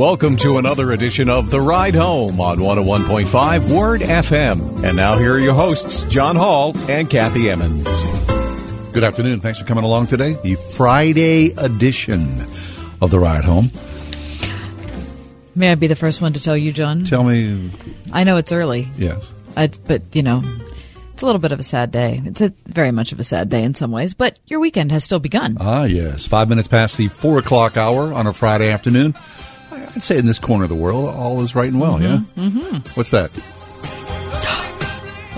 Welcome to another edition of The Ride Home on 101.5 Word FM. And now here are your hosts, John Hall and Kathy Emmons. Good afternoon. Thanks for coming along today. The Friday edition of The Ride Home. May I be the first one to tell you, John? Tell me, I know it's early, yes. I, but you know, it's a little bit of a sad day. It's a very much of a sad day in some ways, but your weekend has still begun. Ah, yes. Five minutes past the four o'clock hour on a Friday afternoon. I'd say in this corner of the world, all is right and well, yeah? Mm-hmm. What's that?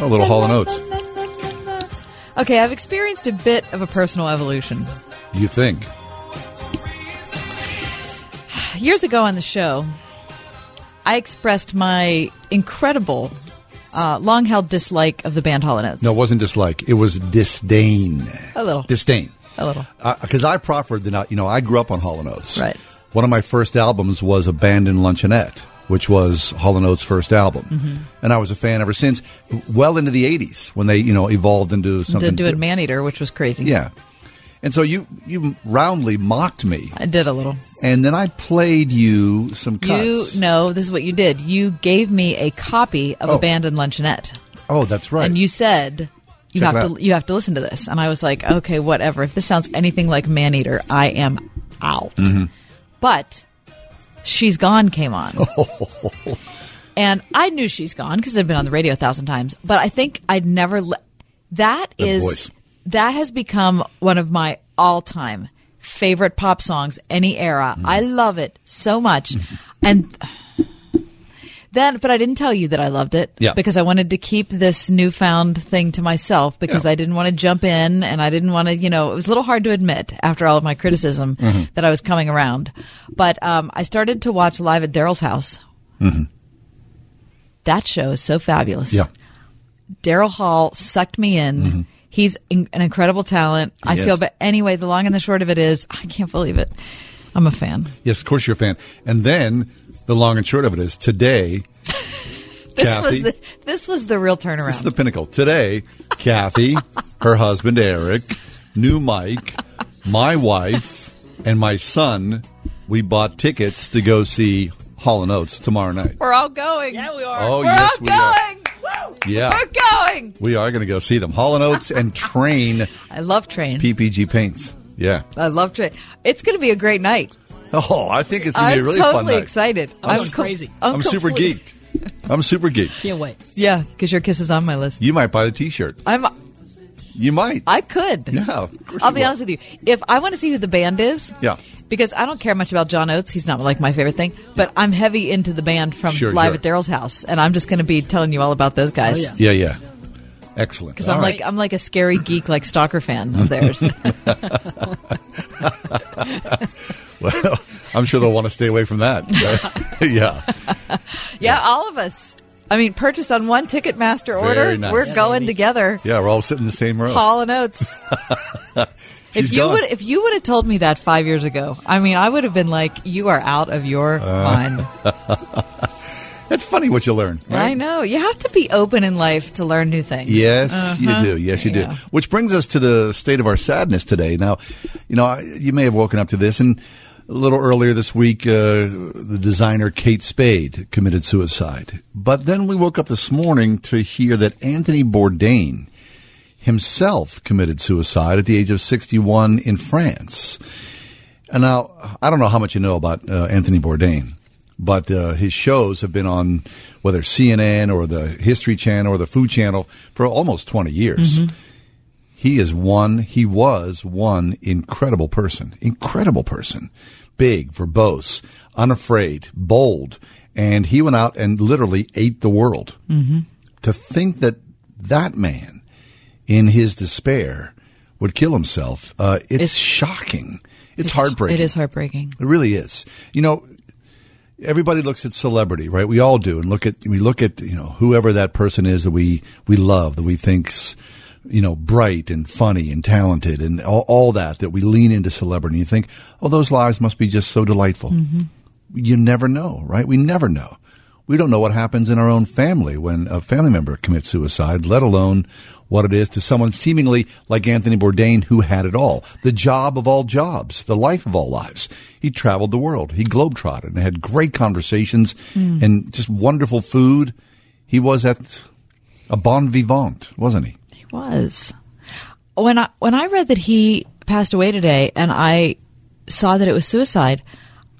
A little Hall and Oates. Okay, I've experienced a bit of a personal evolution. You think? Years ago on the show, I expressed my incredible, uh, long held dislike of the band Hall & Oates. No, it wasn't dislike. It was disdain. A little. Disdain. A little. Because I proffered that, you know, I grew up on Hall and Oates. Right. One of my first albums was Abandoned Luncheonette, which was Hall Oates' first album. Mm-hmm. And I was a fan ever since, well into the 80s when they, you know, evolved into something. Did do it Man Eater, which was crazy. Yeah. And so you, you roundly mocked me. I did a little. And then I played you some You cuts. know, this is what you did. You gave me a copy of Oh. Abandoned Luncheonette. Oh, that's right. and you said you Check have out. to you have to listen to this and i was like okay whatever if this sounds anything like maneater i am out Mm-hmm. But she's gone came on and i knew she's gone because i've been on the radio a thousand times but i think i'd never le- that is voice. that has become one of my all-time favorite pop songs any era Mm-hmm. i love it so much and then, but I didn't tell you that I loved it Yeah. because I wanted to keep this newfound thing to myself because Yeah. I didn't want to jump in and I didn't want to, you know, it was a little hard to admit after all of my criticism Mm-hmm. that I was coming around. But um, I started to watch live at Daryl's house. That show is so fabulous. Mm-hmm. yeah. Daryl Hall sucked me in. He's in- an incredible talent. I Yes. feel, but anyway, the long and the short of it is, I can't believe it. I'm a fan. Yes, of course you're a fan. And then the long and short of it is today, This Kathy? was the this was the real turnaround. This is the pinnacle. Today, Kathy, her husband Eric, new Mike, my wife, and my son, we bought tickets to go see Hall and Oates tomorrow night. We're all going. Yeah, we are. Oh, We're yes, all we are. going. Woo! Yeah. We're going. We are going to go see them. Hall and Oates and Train I love Train. PPG Paints. Yeah. I love Train. It's going to be a great night. Oh, I think it's going to be I'm a really fun totally night. excited. I'm com- crazy. I'm super geeked. I'm super geeked. Can't wait. Yeah, because your kiss is on my list. You might buy the T-shirt. I'm. You might. I could. Yeah, of I'll you be will. honest with you. If I want to see who the band is, Yeah. because I don't care much about John Oates. He's not like my favorite thing, but I'm heavy into the band from Sure, live sure. at Daryl's house, and I'm just going to be telling you all about those guys. Oh, yeah. Yeah, yeah. Excellent. Because I'm All right. like I'm like a scary geek, like stalker fan of theirs. well, I'm sure they'll want to stay away from that. yeah. yeah, all of us. I mean, purchased on one Ticketmaster order. Very nice. We're Yeah, going together. Yeah, we're all sitting in the same row. Hall and Oates. If you gone. would if you would have told me that five years ago, I mean, I would have been like, "You are out of your Uh. mind." It's funny what you learn. Right? I know you have to be open in life to learn new things. Yes, Uh-huh. you do. Yes, you do. Yeah. Which brings us to the state of our sadness today. Now, you know, you may have woken up to this, and a little earlier this week, uh, the designer Kate Spade committed suicide. But then we woke up this morning to hear that Anthony Bourdain himself committed suicide at the age of 61 in France. And now, I don't know how much you know about uh, Anthony Bourdain, but uh, his shows have been on whether CNN or the History Channel or the Food Channel for almost 20 years. He is one, he was one incredible person, incredible person, big, verbose, unafraid, bold, and he went out and literally ate the world. Mm-hmm. To think that that man, in his despair, would kill himself. Uh, it's, It's- shocking. It's, heartbreaking. It is heartbreaking. It really is. You know, everybody looks at celebrity, right? We all do, and look at we look at you know whoever that person is that we we love, that we think's you know bright and funny and talented, and all, all that that we lean into celebrity. And you think, oh, those lives must be just so delightful. Mm-hmm. You never know, right? We never know. We don't know what happens in our own family when a family member commits suicide, let alone what it is to someone seemingly like Anthony Bourdain who had it all. The job of all jobs, the life of all lives. He traveled the world. He globetrotted and had great conversations hmm. and just wonderful food. He was at a bon vivant, wasn't he? He was. When I when I read that he passed away today, and I saw that it was suicide,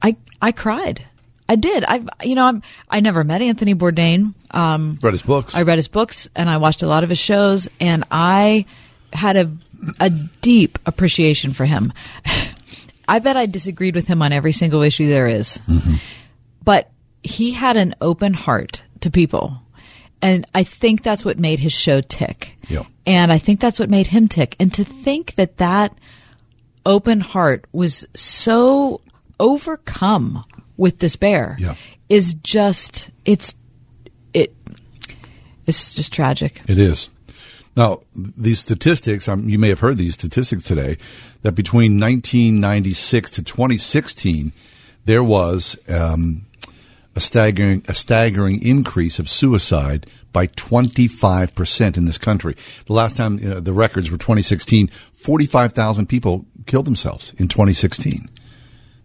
I I cried. I did. I you know I'm I never met Anthony Bourdain. Um, Read his books. I read his books and I watched a lot of his shows, and I had a a deep appreciation for him. I bet I disagreed with him on every single issue there is. but he had an open heart to people, and I think that's what made his show tick. Yeah. And I think that's what made him tick. And to think that that open heart was so overcome with despair Yeah. is just it's it it's just tragic. It is. Now, these statistics, um, you may have heard these statistics today, that between 1996 to 2016, there was um, a staggering a staggering increase of suicide by 25 percent in this country. The last time you know, the records were 2016, 45,000 people killed themselves in 2016.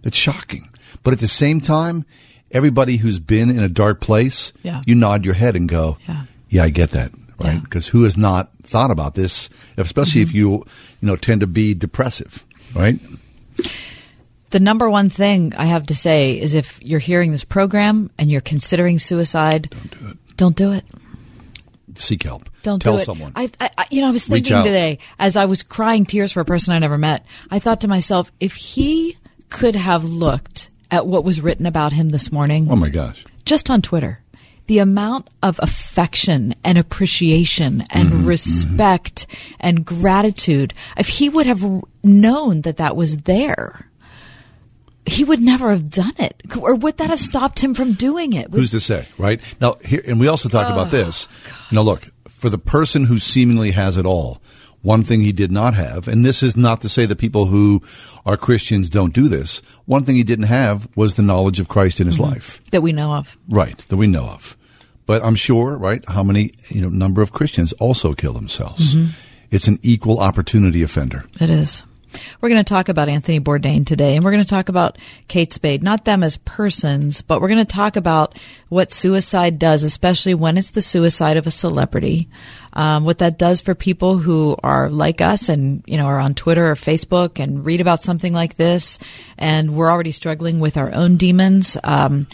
That's shocking. But at the same time, everybody who's been in a dark place, Yeah. you nod your head and go, Yeah. yeah, I get that, right? Yeah. Mm-hmm. Because who has not thought about this, especially if you, you know, tend to be depressive, right? The number one thing I have to say is if you're hearing this program and you're considering suicide, don't do it. Don't do it. Seek help. Don't Tell do it. someone. I, I- you know, I was thinking today as I was crying tears for a person I never met. I thought to myself, if he could have looked at what was written about him this morning, oh my gosh. just on Twitter, the amount of affection and appreciation and Mm-hmm, respect and gratitude, if he would have known that that was there, he would never have done it. Or would that have stopped him from doing it? Who's to say, right? Now, here, and we also talk Oh, about this. You know, look, for the person who seemingly has it all, one thing he did not have, and this is not to say that people who are Christians don't do this, one thing he didn't have was the knowledge of Christ in his Mm-hmm. life. that we know of. Right, that we know of. But I'm sure, right, how many, you know, number of Christians also kill themselves. Mm-hmm. It's an equal opportunity offender. It is. We're going to talk about Anthony Bourdain today, and we're going to talk about Kate Spade. Not them as persons, but we're going to talk about what suicide does, especially when it's the suicide of a celebrity. Um, what that does for people who are like us and you know are on Twitter or Facebook and read about something like this, and we're already struggling with our own demons. Um,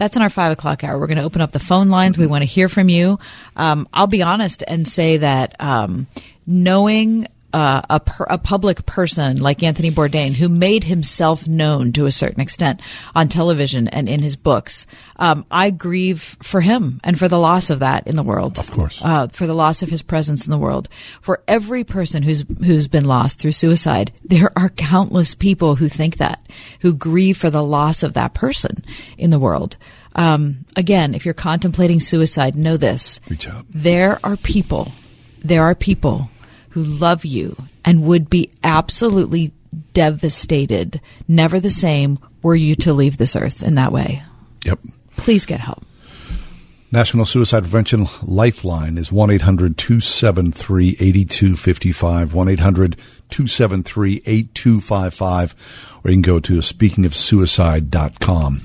that's in our five o'clock hour. We're going to open up the phone lines. We want to hear from you. Um, I'll be honest and say that um, knowing uh, a, per, a public person like Anthony Bourdain, who made himself known to a certain extent on television and in his books, um, I grieve for him and for the loss of that in the world. Of course. uh, for the loss of his presence in the world. For every person who's who's been lost through suicide, there are countless people who think that, who grieve for the loss of that person in the world. Um, again, if you're contemplating suicide, know this: Reach out. there are people, there are people who love you and would be absolutely devastated, never the same, were you to leave this earth in that way. Yep. Please get help. National Suicide Prevention Lifeline is 1 800 273 8255. 1 800 273 8255. Or you can go to speakingofsuicide.com.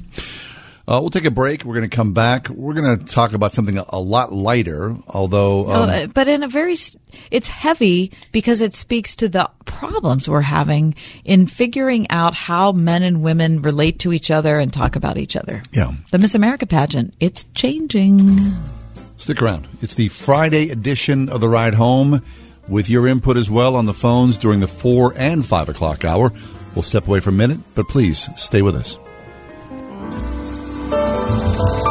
Uh, we'll take a break. We're going to come back. We're going to talk about something a, a lot lighter, although. Um, Uh, but in a very, it's heavy because it speaks to the problems we're having in figuring out how men and women relate to each other and talk about each other. Yeah. The Miss America pageant, it's changing. Stick around. It's the Friday edition of The Ride Home with your input as well on the phones during the 4 and 5 o'clock hour. We'll step away for a minute, but please stay with us. Thank you.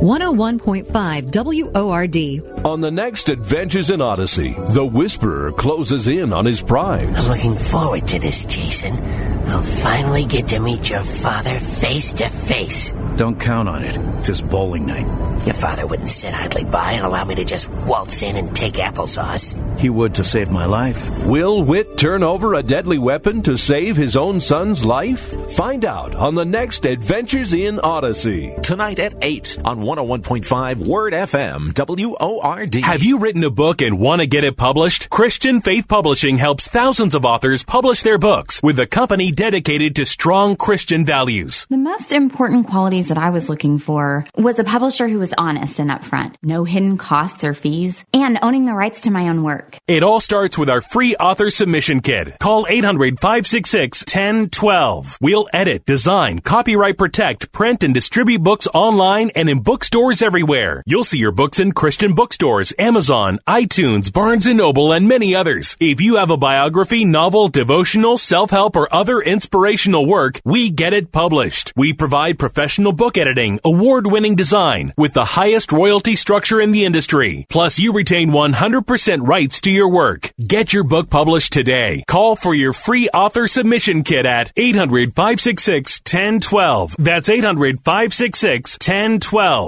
101.5 WORD. On the next Adventures in Odyssey, the Whisperer closes in on his prize. I'm looking forward to this, Jason. I'll finally get to meet your father face to face. Don't count on it. It's his bowling night. Your father wouldn't sit idly by and allow me to just waltz in and take applesauce. He would to save my life. Will Whit turn over a deadly weapon to save his own son's life? Find out on the next Adventures in Odyssey. Tonight at 8 on oh 101.5 Word FM, WORD. Have you written a book and want to get it published? Christian Faith Publishing helps thousands of authors publish their books with a company dedicated to strong Christian values. The most important qualities that I was looking for was a publisher who was honest and upfront, no hidden costs or fees, and owning the rights to my own work. It all starts with our free author submission kit. Call 800 566 1012. We'll edit, design, copyright protect, print, and distribute books online and in bookstores everywhere. You'll see your books in Christian bookstores, Amazon, iTunes, Barnes & Noble, and many others. If you have a biography, novel, devotional, self-help, or other inspirational work, we get it published. We provide professional book editing, award-winning design, with the highest royalty structure in the industry. Plus, you retain 100% rights to your work. Get your book published today. Call for your free author submission kit at 800 566 1012. That's 800 566 1012.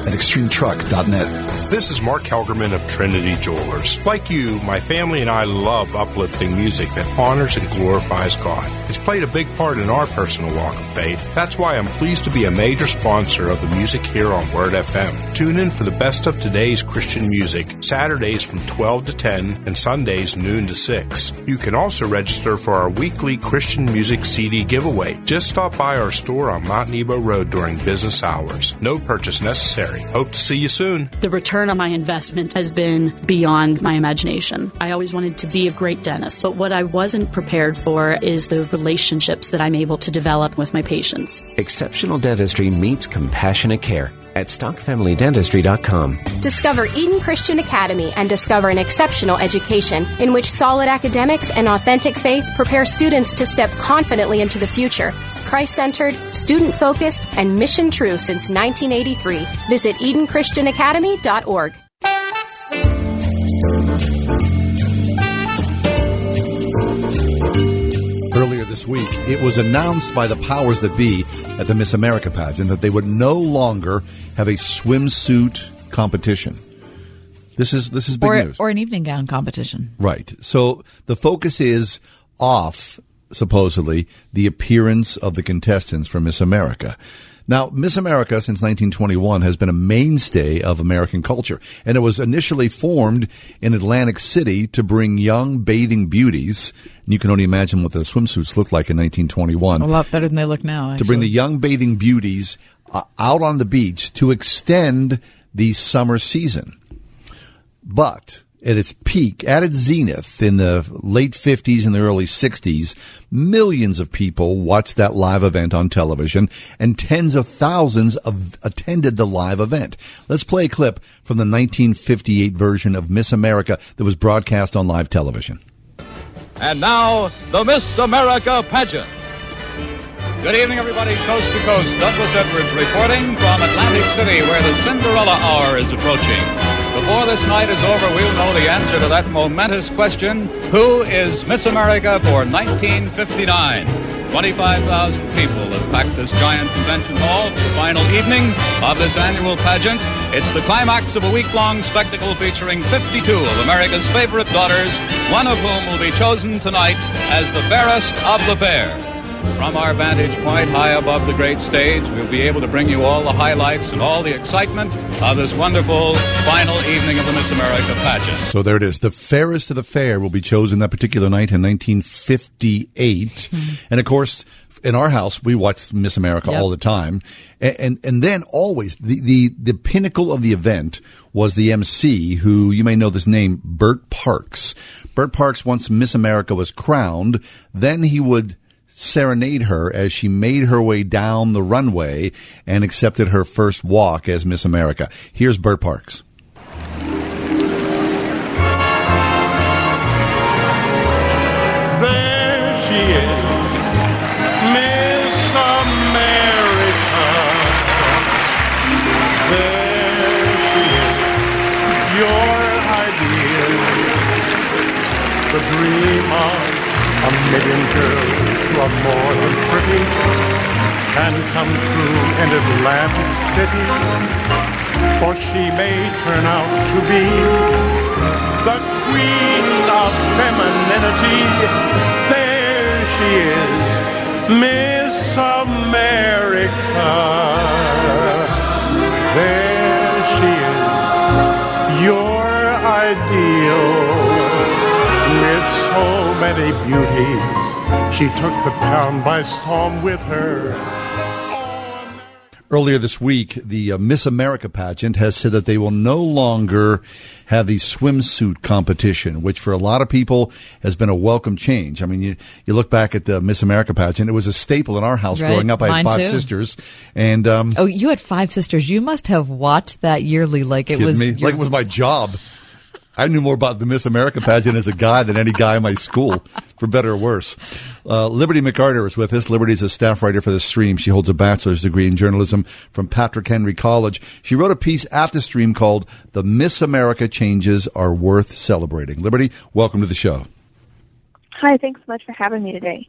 At extremetruck.net. This is Mark Helgerman of Trinity Jewelers. Like you, my family and I love uplifting music that honors and glorifies God. It's played a big part in our personal walk of faith. That's why I'm pleased to be a major sponsor of the music here on Word FM. Tune in for the best of today's Christian music, Saturdays from 12 to 10 and Sundays noon to 6. You can also register for our weekly Christian music CD giveaway. Just stop by our store on Mount Nebo Road during business hours. No purchase necessary. Hope to see you soon. The return on my investment has been beyond my imagination. I always wanted to be a great dentist, but what I wasn't prepared for is the relationships that I'm able to develop with my patients. Exceptional dentistry meets compassionate care at stockfamilydentistry.com. Discover Eden Christian Academy and discover an exceptional education in which solid academics and authentic faith prepare students to step confidently into the future. Christ centered, student focused, and mission true since 1983. Visit EdenChristianAcademy.org. Earlier this week, it was announced by the powers that be at the Miss America pageant that they would no longer have a swimsuit competition. This is this is big or, news. or an evening gown competition. Right. So the focus is off supposedly the appearance of the contestants for Miss America. Now, Miss America since 1921 has been a mainstay of American culture, and it was initially formed in Atlantic City to bring young bathing beauties. And you can only imagine what the swimsuits looked like in 1921. A lot better than they look now. Actually. To bring the young bathing beauties uh, out on the beach to extend the summer season. But at its peak, at its zenith in the late 50s and the early 60s, millions of people watched that live event on television and tens of thousands of attended the live event. Let's play a clip from the 1958 version of Miss America that was broadcast on live television. And now, the Miss America pageant. Good evening, everybody, coast to coast. Douglas Edwards reporting from Atlantic City, where the Cinderella hour is approaching. Before this night is over, we'll know the answer to that momentous question Who is Miss America for 1959? 25,000 people have packed this giant convention hall for the final evening of this annual pageant. It's the climax of a week long spectacle featuring 52 of America's favorite daughters, one of whom will be chosen tonight as the fairest of the fair. From our vantage point high above the great stage, we'll be able to bring you all the highlights and all the excitement of this wonderful final evening of the Miss America pageant. So there it is. The fairest of the fair will be chosen that particular night in 1958. Mm-hmm. And of course, in our house, we watch Miss America Yep. all the time, and, and and then always the, the the pinnacle of the event was the MC, who you may know this name, Bert Parks. Bert Parks, once Miss America was crowned, then he would serenade her as she made her way down the runway and accepted her first walk as Miss America. Here's Bert Parks. A million girls are more than pretty can come true in Atlantic City. For she may turn out to be the queen of femininity. There she is, Miss America. There she is, your ideal. With so many beauties, she took the town by storm with her. Earlier this week, the uh, Miss America pageant has said that they will no longer have the swimsuit competition, which for a lot of people has been a welcome change. I mean, you, you look back at the Miss America pageant, it was a staple in our house Right. growing up. I Mine had five too. sisters, and um, Oh, you had five sisters. You must have watched that yearly like it was. me? your- like it was my job. I knew more about the Miss America pageant as a guy than any guy in my school, for better or worse. Uh, Liberty McArtor is with us. Liberty is a staff writer for the Stream. She holds a bachelor's degree in journalism from Patrick Henry College. She wrote a piece at the Stream called "The Miss America Changes Are Worth Celebrating." Liberty, welcome to the show. Hi, thanks so much for having me today.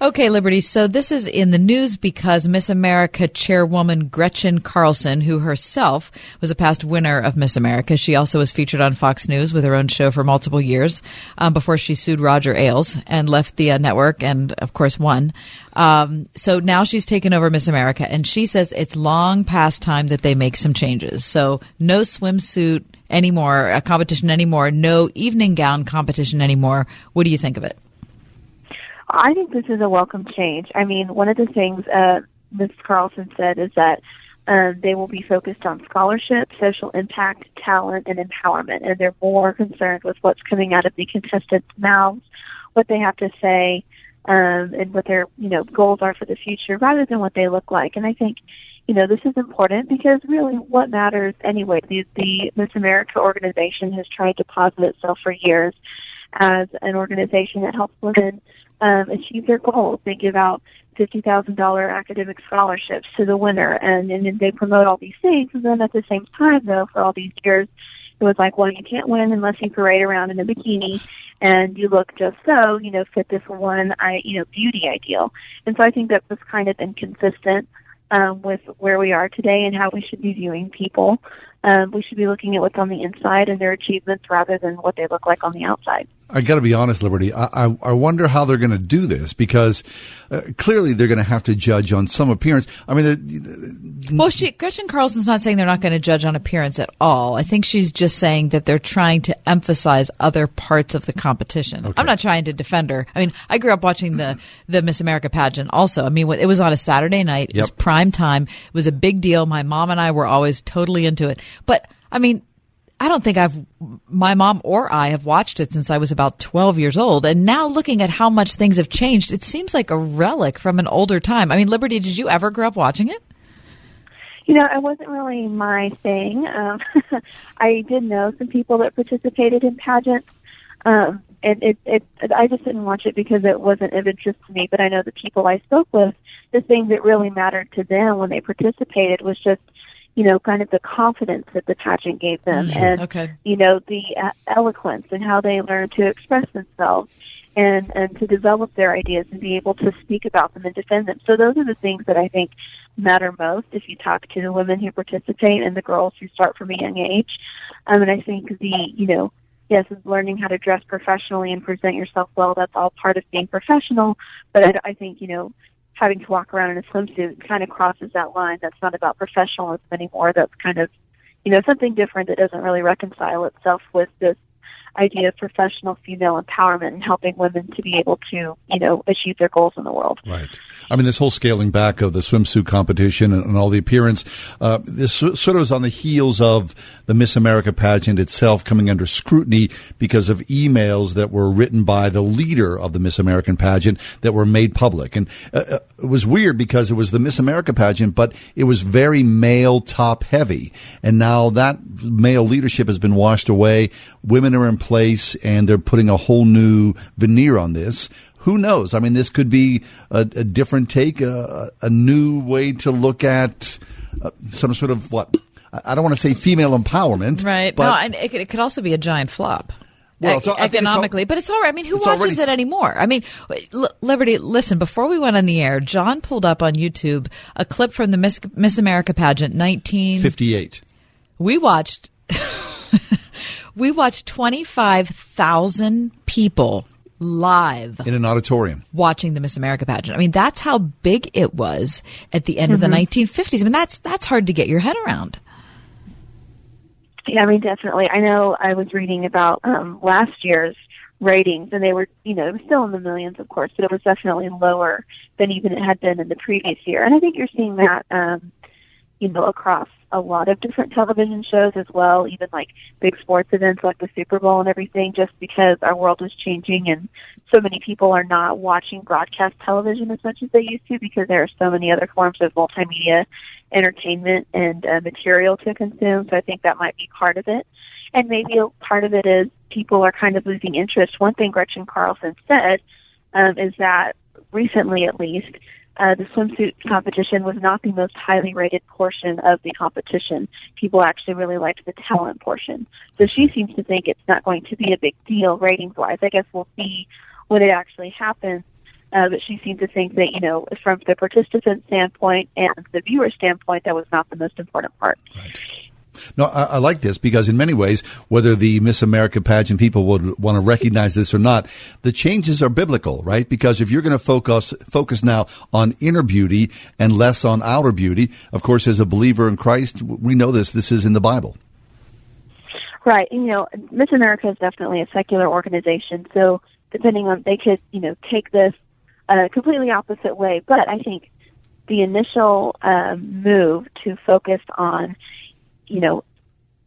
Okay, Liberty. So this is in the news because Miss America chairwoman Gretchen Carlson, who herself was a past winner of Miss America, she also was featured on Fox News with her own show for multiple years um, before she sued Roger Ailes and left the uh, network and, of course, won. Um, so now she's taken over Miss America, and she says it's long past time that they make some changes. So no swimsuit anymore, a competition anymore, no evening gown competition anymore. What do you think of it? I think this is a welcome change. I mean, one of the things uh, Ms. Carlson said is that um, they will be focused on scholarship, social impact, talent, and empowerment, and they're more concerned with what's coming out of the contestants' mouths, what they have to say, um, and what their you know goals are for the future, rather than what they look like. And I think you know this is important because really, what matters anyway? The, the Miss America organization has tried to posit itself for years as an organization that helps women um, achieve their goals. They give out fifty thousand dollar academic scholarships to the winner, and and then they promote all these things. And then at the same time, though, for all these years, it was like, well, you can't win unless you parade around in a bikini and you look just so, you know, fit this one, I, you know, beauty ideal. And so I think that was kind of inconsistent um, with where we are today and how we should be viewing people. Um, we should be looking at what's on the inside and their achievements rather than what they look like on the outside. I got to be honest, Liberty. I, I, I wonder how they're going to do this because uh, clearly they're going to have to judge on some appearance. I mean, the, Well, she, Gretchen Carlson's not saying they're not going to judge on appearance at all. I think she's just saying that they're trying to emphasize other parts of the competition. I'm not trying to defend her. I mean, I grew up watching the the Miss America pageant. Also, I mean, it was on a Saturday night. It was prime time. It was a big deal. My mom and I were always totally into it. But I mean. I don't think I've, my mom or I have watched it since I was about 12 years old. And now looking at how much things have changed, it seems like a relic from an older time. I mean, Liberty, did you ever grow up watching it? You know, it wasn't really my thing. Um, I did know some people that participated in pageants, um, and it, it, I just didn't watch it because it wasn't of interest to me. But I know the people I spoke with, the thing that really mattered to them when they participated was just, you know, kind of the confidence that the pageant gave them, Sure. and Okay. you know, the uh, eloquence and how they learned to express themselves. And, and to develop their ideas and be able to speak about them and defend them. So those are the things that I think matter most if you talk to the women who participate and the girls who start from a young age. Um, and I think the, you know, yes, is learning how to dress professionally and present yourself well. That's all part of being professional. But I, I think, you know, having to walk around in a swimsuit kind of crosses that line. That's not about professionalism anymore. That's kind of, you know, something different that doesn't really reconcile itself with this idea of professional female empowerment and helping women to be able to, you know, achieve their goals in the world. Right. I mean, this whole scaling back of the swimsuit competition and, and all the appearance, uh, this sort of is on the heels of the Miss America pageant itself coming under scrutiny because of emails that were written by the leader of the Miss American pageant that were made public. And uh, uh it was weird because it was the Miss America pageant, but it was very male top heavy. And now that male leadership has been washed away. Women are place and they're putting a whole new veneer on this who knows? I mean, this could be a, a different take, a, a, new way to look at uh, some sort of what I don't want to say female empowerment, right? But no, and it, it could also be a giant flop. Well, e- economically, but it's all right. I mean, who watches already, it anymore? I mean, Liberty, listen, before we went on the air, John pulled up on YouTube a clip from the Miss, Miss America pageant 1958. We watched we watched 25,000 people live in an auditorium watching the Miss America pageant. I mean, that's how big it was at the end mm-hmm. of the 1950s. Mm-hmm. I mean, that's that's hard to get your head around. Yeah, I mean, definitely. I know I was reading about um, last year's ratings, and they were, you know, it was still in the millions, of course, but it was definitely lower than even it had been in the previous year. And I think you're seeing that, um, you know, across a lot of different television shows as well, even like big sports events like the Super Bowl and everything, just because our world is changing and so many people are not watching broadcast television as much as they used to because there are so many other forms of multimedia entertainment and uh, material to consume. So I think that might be part of it. And maybe a part of it is people are kind of losing interest. One thing Gretchen Carlson said um, is that recently, at least, uh, the swimsuit competition was not the most highly rated portion of the competition. People actually really liked the talent portion. So she seems to think it's not going to be a big deal ratings wise. I guess we'll see when it actually happens. Uh, but she seemed to think that, you know, from the participant standpoint and the viewer standpoint, that was not the most important part. Right. No, I, I, like this because in many ways, whether the Miss America pageant people would want to recognize this or not, the changes are biblical, right? Because if you're going to focus focus now on inner beauty and less on outer beauty, of course, as a believer in Christ, we know this. This is in the Bible. Right. You know, Miss America is definitely a secular organization, so depending on they could, you know, take this a completely opposite way. But I think the initial um, move to focus on you know,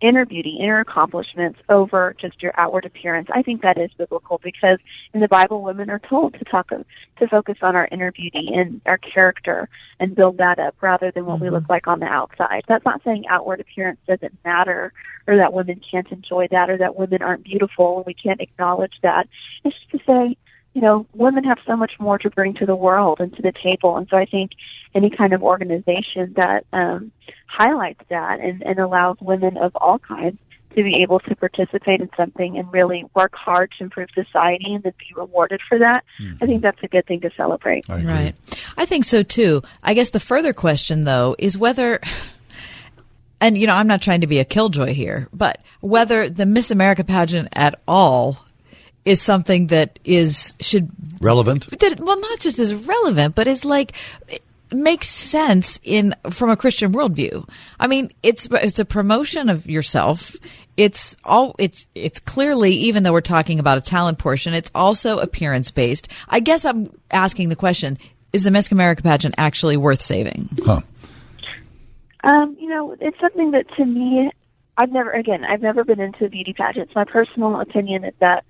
inner beauty, inner accomplishments over just your outward appearance. I think that is biblical because in the Bible, women are told to talk to focus on our inner beauty and our character and build that up rather than what mm-hmm. we look like on the outside. That's not saying outward appearance doesn't matter or that women can't enjoy that or that women aren't beautiful and we can't acknowledge that. It's just to say you know, women have so much more to bring to the world and to the table. And so I think any kind of organization that um, highlights that and, and allows women of all kinds to be able to participate in something and really work hard to improve society and then be rewarded for that, mm-hmm. I think that's a good thing to celebrate. I right. I think so too. I guess the further question though is whether and you know, I'm not trying to be a killjoy here, but whether the Miss America pageant at all is something that is should relevant. That well, not just is relevant, but is like makes sense in from a Christian worldview. I mean, it's it's a promotion of yourself. It's all it's it's clearly even though we're talking about a talent portion, it's also appearance based. I guess I'm asking the question: Is the Miss America pageant actually worth saving? Huh. Um, you know, it's something that to me, I've never again, I've never been into beauty pageants. My personal opinion is that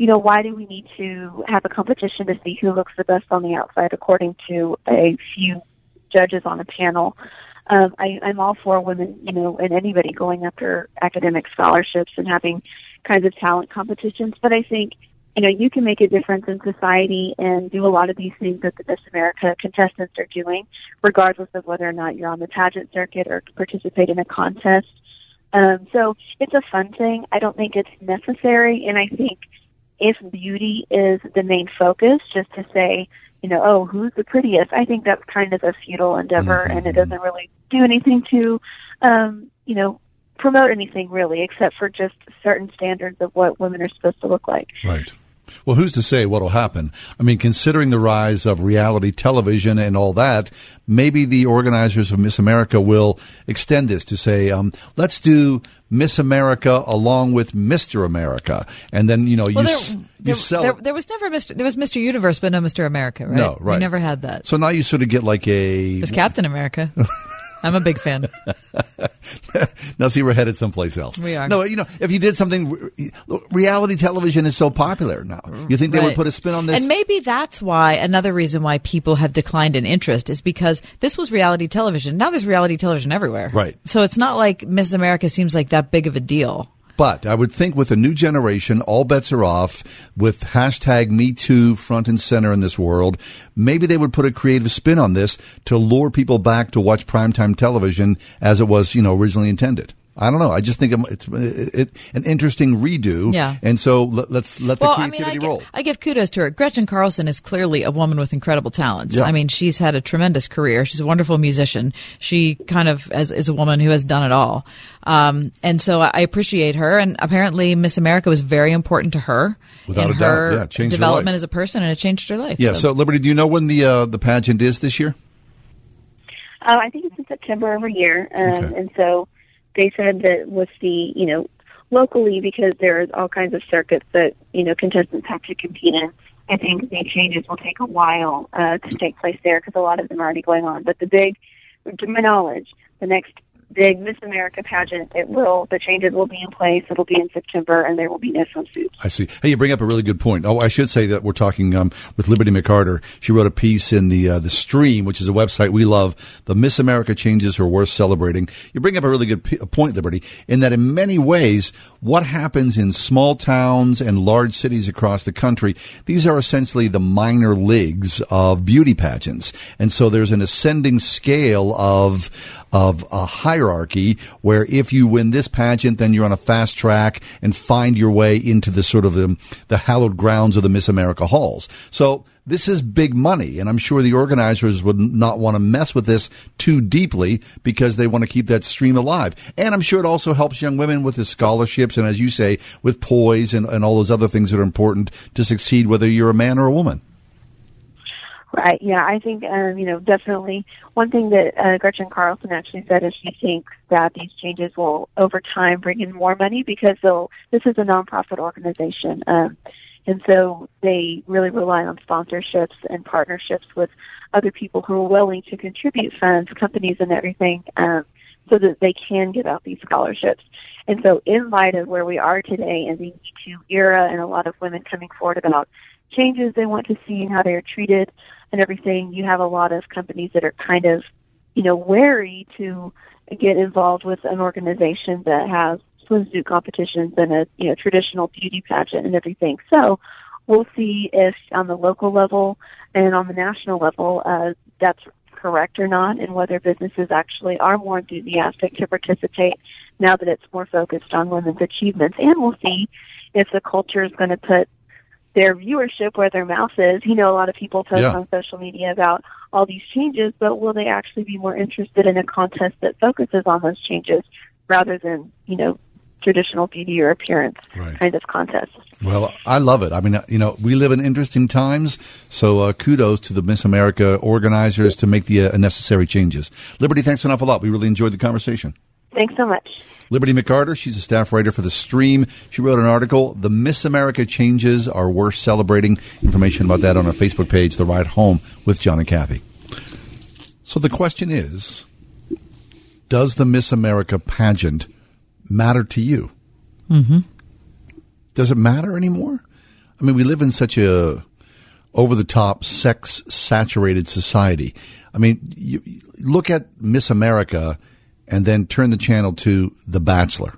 you know, why do we need to have a competition to see who looks the best on the outside according to a few judges on a panel? Um, I, I'm all for women, you know, and anybody going after academic scholarships and having kinds of talent competitions. But I think, you know, you can make a difference in society and do a lot of these things that the Miss America contestants are doing, regardless of whether or not you're on the pageant circuit or participate in a contest. Um, so it's a fun thing. I don't think it's necessary, and I think if beauty is the main focus, just to say, you know, oh, who's the prettiest? I think that's kind of a futile endeavor, mm-hmm. and it doesn't really do anything to, um, you know, promote anything really, except for just certain standards of what women are supposed to look like. Right. Well, who's to say what'll happen? I mean, considering the rise of reality television and all that, maybe the organizers of Miss America will extend this to say, um, let's do Miss America along with Mr. America, and then you know Well, you there, s- you there, sell. there, there was never Mr. There was Mr. Universe, but no Mr. America, right? No, right. We never had that. So now you sort of get like a. There's Captain America. I'm a big fan. now see, we're headed someplace else. We are. No, you know, if you did something, reality television is so popular now. You think they would put a spin on this? And maybe that's why another reason why people have declined in interest is because this was reality television. Now there's reality television everywhere. Right. So it's not like Miss America seems like that big of a deal. But I would think with a new generation, all bets are off with hashtag Me Too front and center in this world. Maybe they would put a creative spin on this to lure people back to watch primetime television as it was, you know, originally intended. I don't know. I just think it's it, it, an interesting redo. Yeah. And so let, us let the well, I mean, creativity I roll. give, I give kudos to her. Gretchen Carlson is clearly a woman with incredible talents. Yeah. I mean, she's had a tremendous career. She's a wonderful musician. She kind of has, is a woman who has done it all. Um, and so I appreciate her. And apparently, Miss America was very important to her Without in a doubt. her Yeah, it changed her development life. as a person, and it changed her life. Yeah. So, Liberty, do you know when the uh, the pageant is this year? Uh, I think it's in September every year, um, and so they said that with the you know locally because there's all kinds of circuits that you know contestants have to compete in. I think the changes will take a while uh, to take place there because a lot of them are already going on. But the big, to my knowledge, the next big Miss America pageant, it will the changes will be in place. It'll be in September, and there will be no swimsuits. I see. Hey, you bring up a really good point. Oh, I should say that we're talking um, with Liberty McArtor. She wrote a piece in the uh, the Stream, which is a website we love. The Miss America changes are worth celebrating. You bring up a really good point, Liberty, in that in many ways, what happens in small towns and large cities across the country, these are essentially the minor leagues of beauty pageants, and so there's an ascending scale of of a hierarchy where if you win this pageant, then you're on a fast track and find your way into the sort of um, the hallowed grounds of the Miss America halls. So this is big money, and I'm sure the organizers would not want to mess with this too deeply because they want to keep that stream alive. And I'm sure it also helps young women with the scholarships and, as you say, with poise and, and all those other things that are important to succeed, whether you're a man or a woman. Right. Yeah, I think um, you know definitely one thing that uh, Gretchen Carlson actually said is she thinks that these changes will over time bring in more money because they'll this is a nonprofit organization, um, and so they really rely on sponsorships and partnerships with other people who are willing to contribute funds, companies, and everything, um, so that they can give out these scholarships. And so, in light of where we are today in the Me Too era, and a lot of women coming forward about changes they want to see and how they are treated and everything, you have a lot of companies that are kind of, you know, wary to get involved with an organization that has swimsuit competitions and a, you know, traditional beauty pageant and everything. So we'll see if on the local level and on the national level, uh, that's correct or not and whether businesses actually are more enthusiastic to participate now that it's more focused on women's achievements. And we'll see if the culture is going to put their viewership where their mouth is. You know, a lot of people post Yeah. on social media about all these changes, but will they actually be more interested in a contest that focuses on those changes rather than, you know, traditional beauty or appearance right. kind of contest. Well, I love it. I mean, you know, we live in interesting times, so uh, kudos to the Miss America organizers to make the uh, necessary changes. Liberty, thanks an awful lot. We really enjoyed the conversation. Thanks so much. Liberty McArtor, she's a staff writer for The Stream. She wrote an article, The Miss America Changes Are Worth Celebrating. Information about that on our Facebook page, The Ride Home with John and Kathy. So the question is Does the Miss America pageant matter to you? Mm-hmm. Does it matter anymore? I mean, we live in such a over the top, sex saturated society. I mean, you, you look at Miss America and then turn the channel to The Bachelor.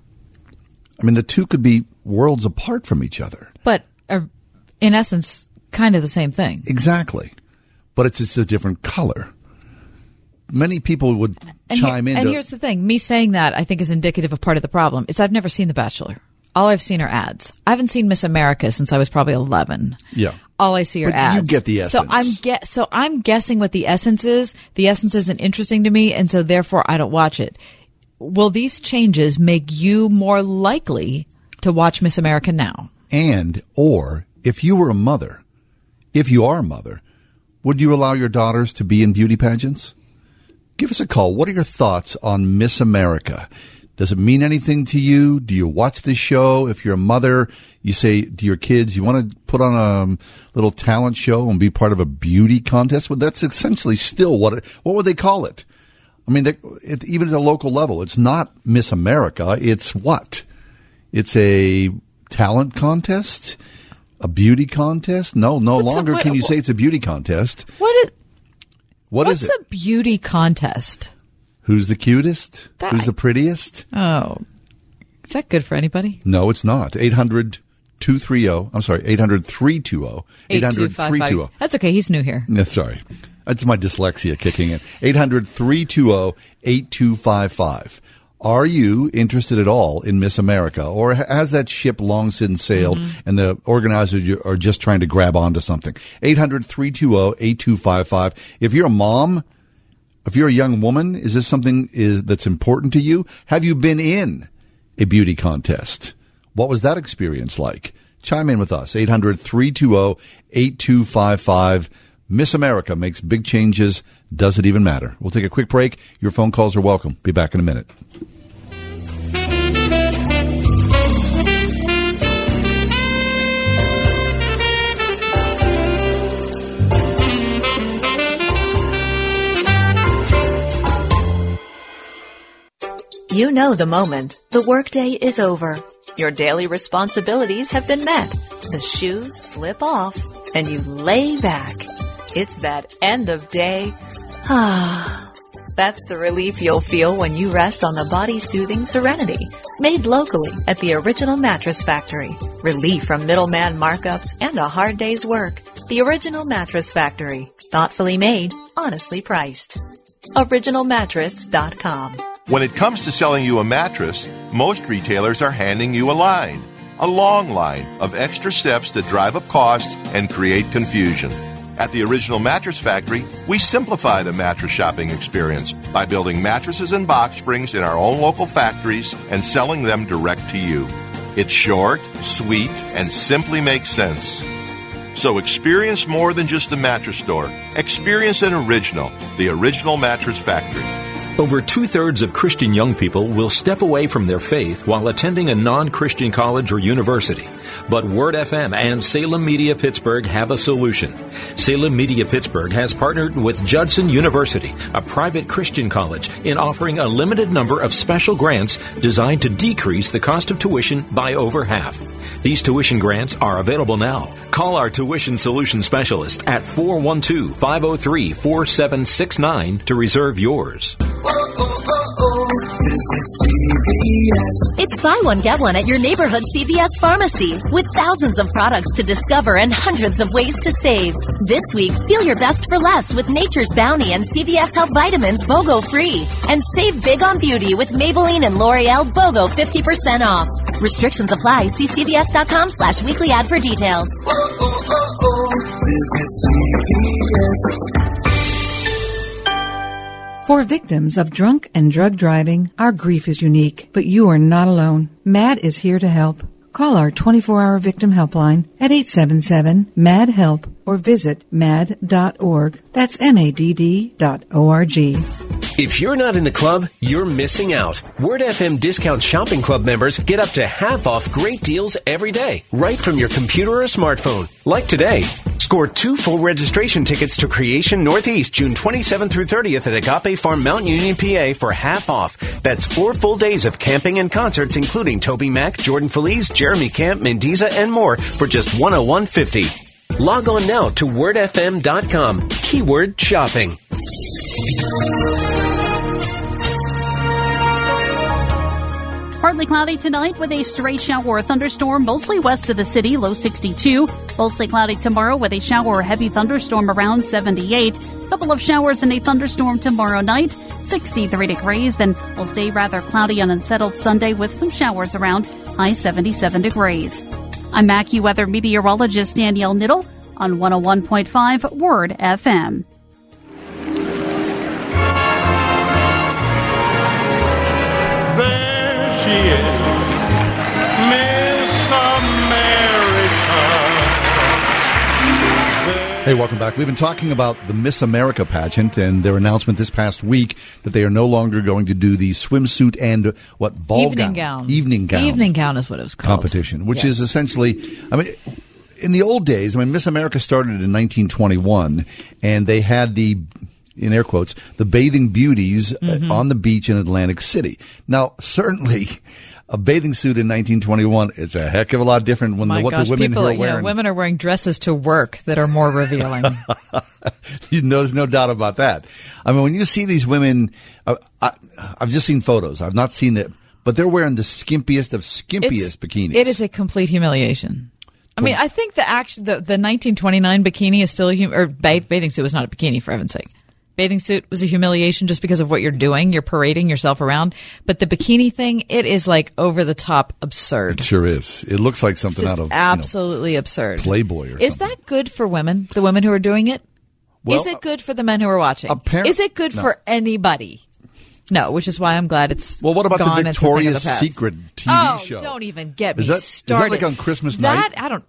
I mean, the two could be worlds apart from each other. But are, in essence, kind of the same thing. Exactly. But it's just a different color. Many people would And, chime here- in. and here's the thing: me saying that I think is indicative of part of the problem. Is I've never seen The Bachelor. All I've seen are ads. I haven't seen Miss America since I was probably eleven. yeah. All I see are But ads. you get the essence. So. I'm get so I'm guessing what the essence is. The essence isn't interesting to me, and so therefore I don't watch it. Will these changes make you more likely to watch Miss America now? and or if you were a mother, if you are a mother, would you allow your daughters to be in beauty pageants? Give us a call. What are your thoughts on Miss America? Does it mean anything to you? Do you watch this show? If you're a mother, you say to your kids, you want to put on a um, little talent show and be part of a beauty contest? Well, that's essentially still what it, what would they call it? I mean, it, even at a local level, it's not Miss America. It's what? It's a talent contest, a beauty contest. No, no What's a- longer what- can you say it's a beauty contest. What is What what's is it? a beauty contest? Who's the cutest? That- Who's the prettiest? Oh, is that good for anybody? No, it's not. 800 230. I'm sorry, 800 320. 800 320. That's okay. He's new here. Yeah, sorry. That's my dyslexia kicking in. 800 320 8255. Are you interested at all in Miss America? Or has that ship long since sailed mm-hmm. and the organizers are just trying to grab onto something? 800 320 8255. If you're a mom, if you're a young woman, is this something is, that's important to you? Have you been in a beauty contest? What was that experience like? Chime in with us. 800 320 8255. Miss America makes big changes. Does it even matter? We'll take a quick break. Your phone calls are welcome. Be back in a minute. You know the moment. The workday is over. Your daily responsibilities have been met. The shoes slip off and you lay back. It's that end of day. Ah. That's the relief you'll feel when you rest on the body soothing Serenity, made locally at the original mattress factory. Relief from middleman markups and a hard day's work. The original mattress factory. Thoughtfully made, honestly priced. OriginalMattress.com. When it comes to selling you a mattress, most retailers are handing you a line. A long line of extra steps that drive up costs and create confusion. At the Original Mattress Factory, we simplify the mattress shopping experience by building mattresses and box springs in our own local factories and selling them direct to you. It's short, sweet, and simply makes sense. So experience more than just a mattress store. Experience an original, the Original Mattress Factory. Over two thirds of Christian young people will step away from their faith while attending a non Christian college or university. But Word FM and Salem Media Pittsburgh have a solution. Salem Media Pittsburgh has partnered with Judson University, a private Christian college, in offering a limited number of special grants designed to decrease the cost of tuition by over half. These tuition grants are available now. Call our tuition solution specialist at 412 503 4769 to reserve yours. It's buy one, get one at your neighborhood CVS pharmacy with thousands of products to discover and hundreds of ways to save. This week, feel your best for less with Nature's Bounty and CVS Health Vitamins BOGO free. And save big on beauty with Maybelline and L'Oreal BOGO 50% off. Restrictions apply. See CVS.com slash weekly ad for details. For victims of drunk and drug driving, our grief is unique, but you are not alone. MADD is here to help. Call our 24-hour victim helpline at 877-MADD-HELP or visit madd.org. That's M-A-D-D dot O-R-G. If you're not in the club, you're missing out. Word FM Discount Shopping Club members get up to half off great deals every day, right from your computer or smartphone. Like today. Score two full registration tickets to Creation Northeast June 27th through 30th at Agape Farm Mount Union, PA for half off. That's four full days of camping and concerts, including TobyMac, Jordan Feliz, Jeremy Camp, Mandisa, and more for just 101.50. Log on now to wordfm.com. Keyword shopping. Partly cloudy tonight with a stray shower or thunderstorm mostly west of the city, low 62. Mostly cloudy tomorrow with a shower or heavy thunderstorm around 78. Couple of showers and a thunderstorm tomorrow night, 63 degrees. Then will stay rather cloudy and unsettled Sunday with some showers around, high 77 degrees. I'm AccuWeather meteorologist Danielle Niddle on 101.5 Word FM. There she is, Miss America. Hey, welcome back. We've been talking about the Miss America pageant and their announcement this past week that they are no longer going to do the swimsuit and what ball Evening gown. evening gown Evening gown is what it was called. competition, which Yes. is essentially, I mean, in the old days, I mean, Miss America started in 1921, and they had the, in air quotes, the bathing beauties uh, Mhm. on the beach in Atlantic City. Now, certainly, a bathing suit in 1921 is a heck of a lot different when the, what gosh, the women people, are you know, wearing. women are wearing dresses to work that are more revealing. you know, there's no doubt about that. I mean, when you see these women, uh, I, I've just seen photos. I've not seen it, but they're wearing the skimpiest of skimpiest bikinis. It is a complete humiliation. I mean, I think the action, the, the 1929 bikini is still a hum- or ba- bathing suit was not a bikini for heaven's sake. Bathing suit was a humiliation just because of what you're doing. You're parading yourself around, but the bikini thing, it is like over the top absurd. It sure is. It looks like something out of you know, absolutely absurd. Playboy or Is that good for women? The women who are doing it? Is Well, it good for the men who are watching? apparent- is it good no. for anybody? No, which is why I'm glad it's Well, what about the gone. It's a thing of Victoria's the. Secret TV oh, show? don't even get me Is that- is that started. like on Christmas that, night? I don't.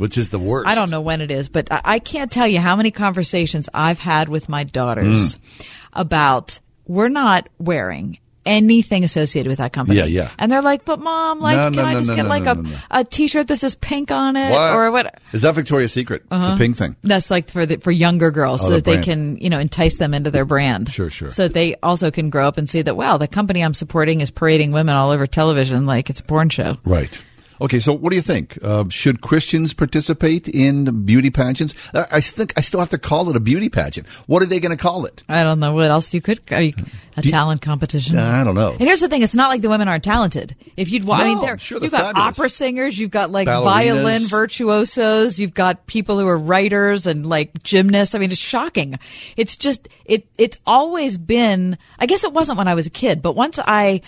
which is the worst. I don't know when it is, but I, I can't tell you how many conversations I've had with my daughters Mm. about we're not wearing anything associated with that company. Yeah, yeah. And they're like, "But mom, like, No, can no, I no, just get like a a T-shirt that says pink on it What? or what? Is that Victoria's Secret? Uh-huh. The pink thing. That's like for the, for younger girls, Oh, so that they can you know entice them into their brand. Sure, sure. So that they also can grow up and see that wow, the company I'm supporting is parading women all over television like it's a porn show. Right. Okay, so what do you think? Uh, should Christians participate in beauty pageants? Uh, I think I still have to call it a beauty pageant. What are they going to call it? I don't know what else you could are you, a talent competition. I don't know. And here's the thing: it's not like the women aren't talented. If you'd, wa- I mean, No, sure you've got fabulous. opera singers, you've got like Ballerinas. violin virtuosos, you've got people who are writers and like gymnasts. I mean, it's shocking. It's just it. It's always been. I guess it wasn't when I was a kid, but once I.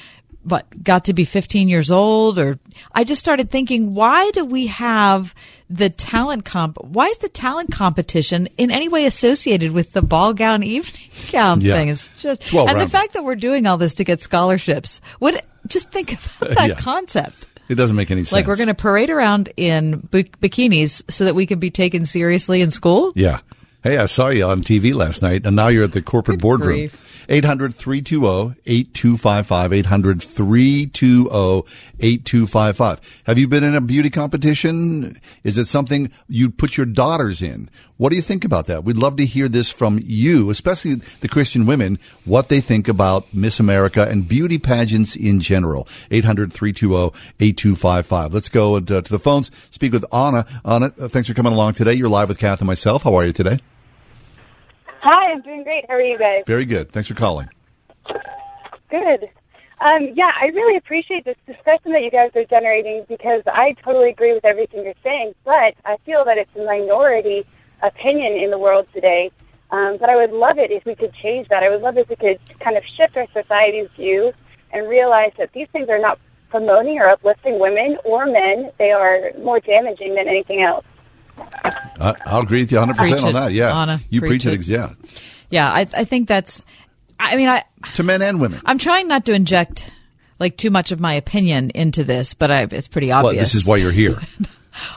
But got to be 15 years old, or I just started thinking, why do we have the talent comp? Why is the talent competition in any way associated with the ball gown evening gown Yeah. thing? It's just It's well and the fact that we're doing all this to get scholarships. What? Just think about that Yeah. concept. It doesn't make any sense. Like we're going to parade around in bi- bikinis so that we can be taken seriously in school. Yeah. Hey, I saw you on TV last night, and now you're at the corporate boardroom. grief. 800 320 8255. 800 320 8255. Have you been in a beauty competition? Is it something you'd put your daughters in? What do you think about that? We'd love to hear this from you, especially the Christian women, what they think about Miss America and beauty pageants in general. 800 320 8255. Let's go uh, to the phones, speak with Anna. Anna, uh, thanks for coming along today. You're live with Kath and myself. How are you today? Hi, I'm doing great. How are you guys? Very good. Thanks for calling. Good. Um, yeah, I really appreciate this discussion that you guys are generating because I totally agree with everything you're saying, but I feel that it's a minority opinion in the world today. Um, but I would love it if we could change that. I would love if we could kind of shift our society's view and realize that these things are not promoting or uplifting women or men. They are more damaging than anything else. I, I'll agree with you 100% Preach on that. Yeah. Anna. you Preach preach, it. it. Yeah. Yeah, I, I think that's. I mean, I To men and women. I'm trying not to inject like too much of my opinion into this, but I, it's pretty obvious. Well, this is why you're here.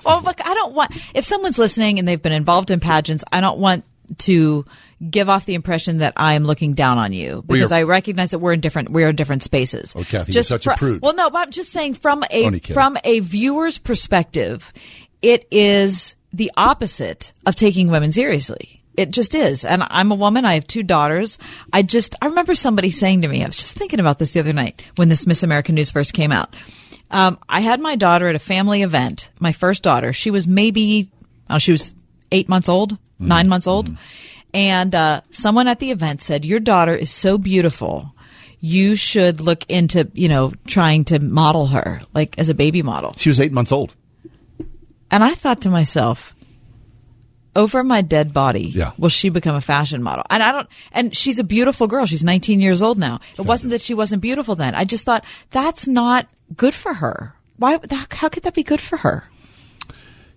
Well, look, I don't want if someone's listening and they've been involved in pageants, I don't want to give off the impression that I am looking down on you because you're- I recognize that we're in different we're in different spaces. Oh, Kathy, you're such a prude. Well, no, but I'm just saying from a from a viewer's perspective, it is the opposite of taking women seriously. It just is. And I'm a woman. I have two daughters. I just, I remember somebody saying to me, I was just thinking about this the other night when this Miss America news first came out. Um, I had my daughter at a family event, my first daughter. She was maybe, oh, she was eight months old, nine months old. And uh, someone at the event said, Your daughter is so beautiful. You should look into, you know, trying to model her, like as a baby model. She was eight months old. And I thought to myself, over my dead body, Yeah. will she become a fashion model? And I don't, and she's a beautiful girl. She's 19 years old now. It wasn't that she wasn't beautiful then. I just thought that's not good for her. Why, how could that be good for her?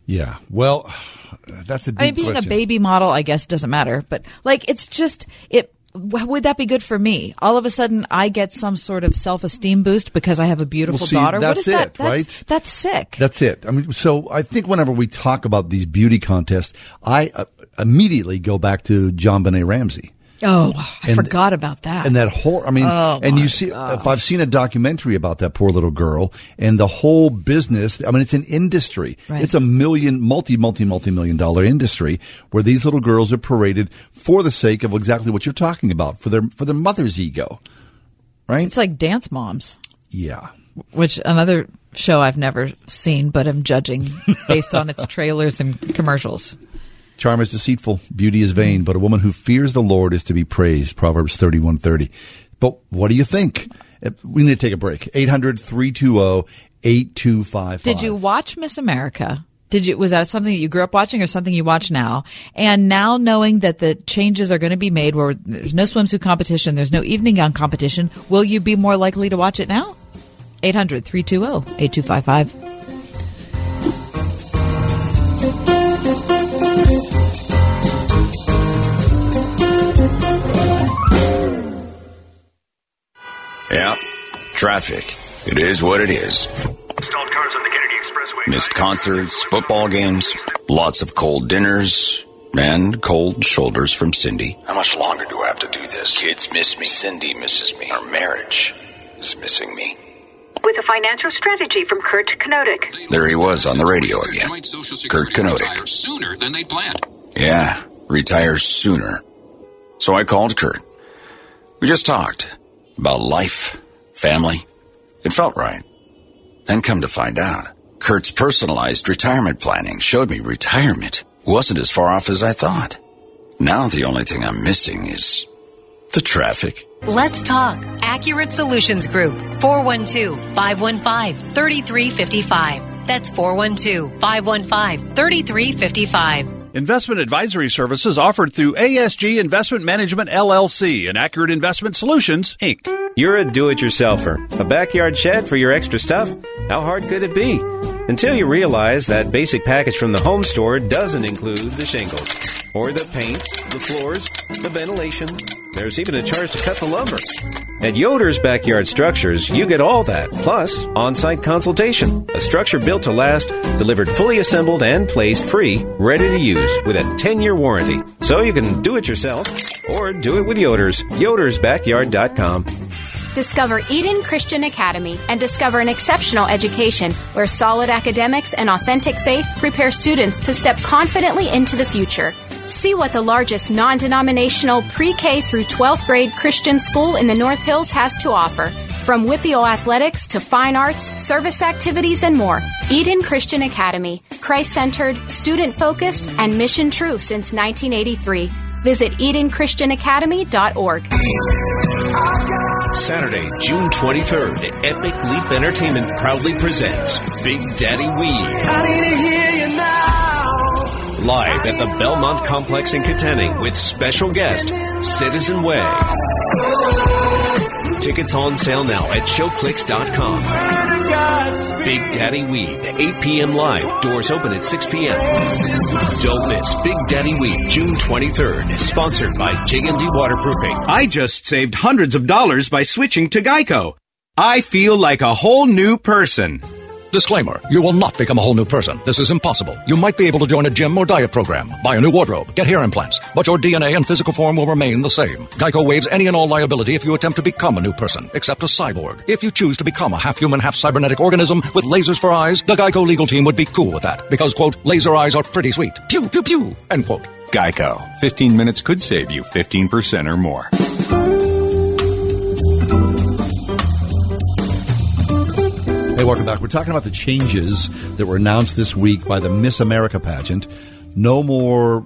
Yeah. Well, that's a I mean, being question. a baby model, I guess, doesn't matter. But like, it's just it. Would that be good for me? All of a sudden, I get some sort of self-esteem boost because I have a beautiful Well, see, daughter. what that's is that? it, That's, right? That's sick. That's it. I mean, so I think whenever we talk about these beauty contests, I uh, immediately go back to JonBenét Ramsey. Oh, I And- forgot about that. And that whole, I mean, Oh, and you see, if I've seen a documentary about that poor little girl and the whole business, I mean, it's an industry. Right. It's a million, multi, multi, multi million dollar industry where these little girls are paraded for the sake of exactly what you're talking about, for their, for their mother's ego. Right? It's like Dance Moms, Yeah. which another show I've never seen, but I'm judging based on its trailers and commercials. Charm is deceitful, beauty is vain, but a woman who fears the Lord is to be praised. Proverbs thirty-one thirty. But what do you think? Uh, We need to take a break. 800-320-8255. Did you watch Miss America? Did you was that something that you grew up watching or something you watch now? And now knowing that the changes are going to be made where there's no swimsuit competition, there's no evening gown competition, will you be more likely to watch it now? 800-320-8255. Yeah, traffic. It is what it is. Stalled cars on the Kennedy Expressway. Missed concerts, football games, lots of cold dinners, and cold shoulders from Cindy. How much longer do I have to do this? Kids miss me. Cindy misses me. Our marriage is missing me. With a financial strategy from Kurt Kanodik. There he was on the radio again. Kurt Kanodik. sooner than they planned. Yeah, retires sooner. So I called Kurt. We just talked about life, family. It felt right. Then come to find out, Kurt's personalized retirement planning showed me retirement wasn't as far off as I thought. Now the only thing I'm missing is the traffic. Let's talk. Accurate Solutions Group. 412 515 3355. That's 412 515 3355. Investment advisory services offered through ASG Investment Management LLC and Accurate Investment Solutions, Inc. You're a do it yourselfer. A backyard shed for your extra stuff? How hard could it be? Until you realize that basic package from the home store doesn't include the shingles, or the paint, the floors, the ventilation. There's even a charge to cut the lumber. At Yoder's Backyard Structures, you get all that, plus on site consultation. A structure built to last, delivered fully assembled and placed free, ready to use with a 10 year warranty. So you can do it yourself or do it with Yoder's. YodersBackyard.com. Discover Eden Christian Academy and discover an exceptional education where solid academics and authentic faith prepare students to step confidently into the future. See what the largest non denominational pre K through 12th grade Christian school in the North Hills has to offer. From WPIAL athletics to fine arts, service activities, and more, Eden Christian Academy, Christ centered, student focused, and mission true since 1983. Visit EdenChristianAcademy.org. Saturday, June 23rd, Epic Leap Entertainment proudly presents Big Daddy Weave. Live at the Belmont Complex in Kittanning with special guest, Citizen Way. Tickets on sale now at showclix.com. Big Daddy Weave, 8 p.m. live. Doors open at 6 p.m. Don't miss Big Daddy Weave, June 23rd. Sponsored by JMD Waterproofing. I just saved hundreds of dollars by switching to Geico. I feel like a whole new person. Disclaimer, you will not become a whole new person. This is impossible. You might be able to join a gym or diet program, buy a new wardrobe, get hair implants, but your DNA and physical form will remain the same. Geico waives any and all liability if you attempt to become a new person, except a cyborg. If you choose to become a half-human, half-cybernetic organism with lasers for eyes, the Geico legal team would be cool with that, because, quote, laser eyes are pretty sweet. Pew, pew, pew, end quote. Geico. 15 minutes could save you 15% or more. Hey, welcome back. We're talking about the changes that were announced this week by the Miss America pageant. No more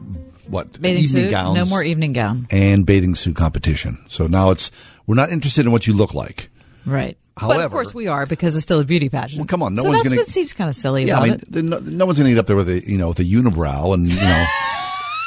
what Bathing evening suit, gowns, no more evening gown. and bathing suit competition. So now it's we're not interested in what you look like. Right. but However- of course we are because it's still a beauty pageant. Well, come on, no so one's gonna- what seems kind of silly Yeah, I mean, no, no one's going to get up there with a you know with a unibrow and you know,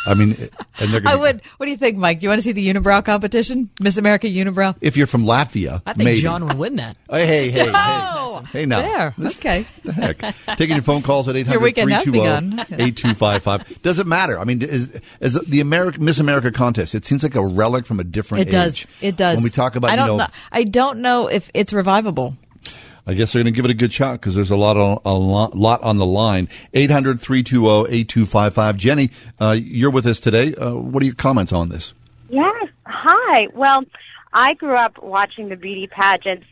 I mean, and they're I going. to would. What do you think, Mike? Do you want to see the unibrow competition? Miss America unibrow? If you're from Latvia, I think maybe. John would win that. Oh, hey, hey, hey, Oh, hey, hey, now. There. Okay. the heck? Taking your phone calls at 800 Your weekend has begun. 8255. Doesn't matter. I mean, is, is the American Miss America contest, it seems like a relic from a different It does. It does. When we talk about, I don't know, know. I don't know if it's revivable. I guess they're going to give it a good shot because there's a lot on a lot, lot on the line. 800-320-8255. Jenny, uh, you're with us today. Uh, what are your comments on this? Yes. Hi. Well, I grew up watching the beauty pageants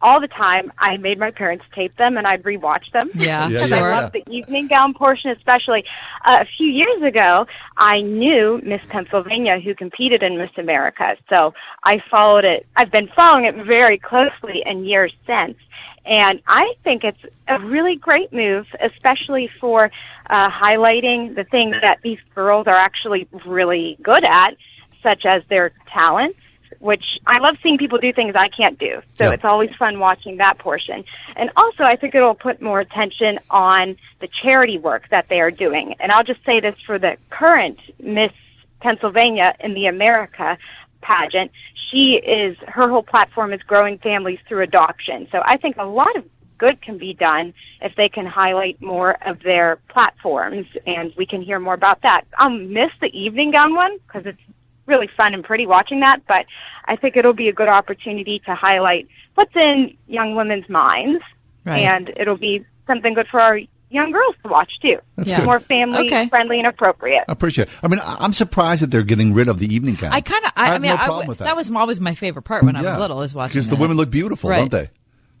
all the time. I made my parents tape them and I'd rewatch them. Yeah, Because sure. I love the evening gown portion especially. Uh, a few years ago, I knew Miss Pennsylvania who competed in Miss America. So I followed it. I've been following it very closely in years since. And I think it's a really great move, especially for uh, highlighting the things that these girls are actually really good at, such as their talents, which I love seeing people do things I can't do. So it's always fun watching that portion. And also, I think it'll put more attention on the charity work that they are doing. And I'll just say this for the current Miss Pennsylvania in the America pageant. She is, her whole platform is growing families through adoption. So I think a lot of good can be done if they can highlight more of their platforms and we can hear more about that. I'll miss the evening gown one because it's really fun and pretty watching that, but I think it'll be a good opportunity to highlight what's in young women's minds Right. and it'll be something good for our young girls to watch too. That's It's good. More family Okay. friendly and appropriate. I appreciate it. I mean, I- I'm surprised that they're getting rid of the evening gown. I kind of, I, I, have mean, no I problem w- with that. that was always my favorite part when I was little, is watching Because the women look beautiful, Right. don't they?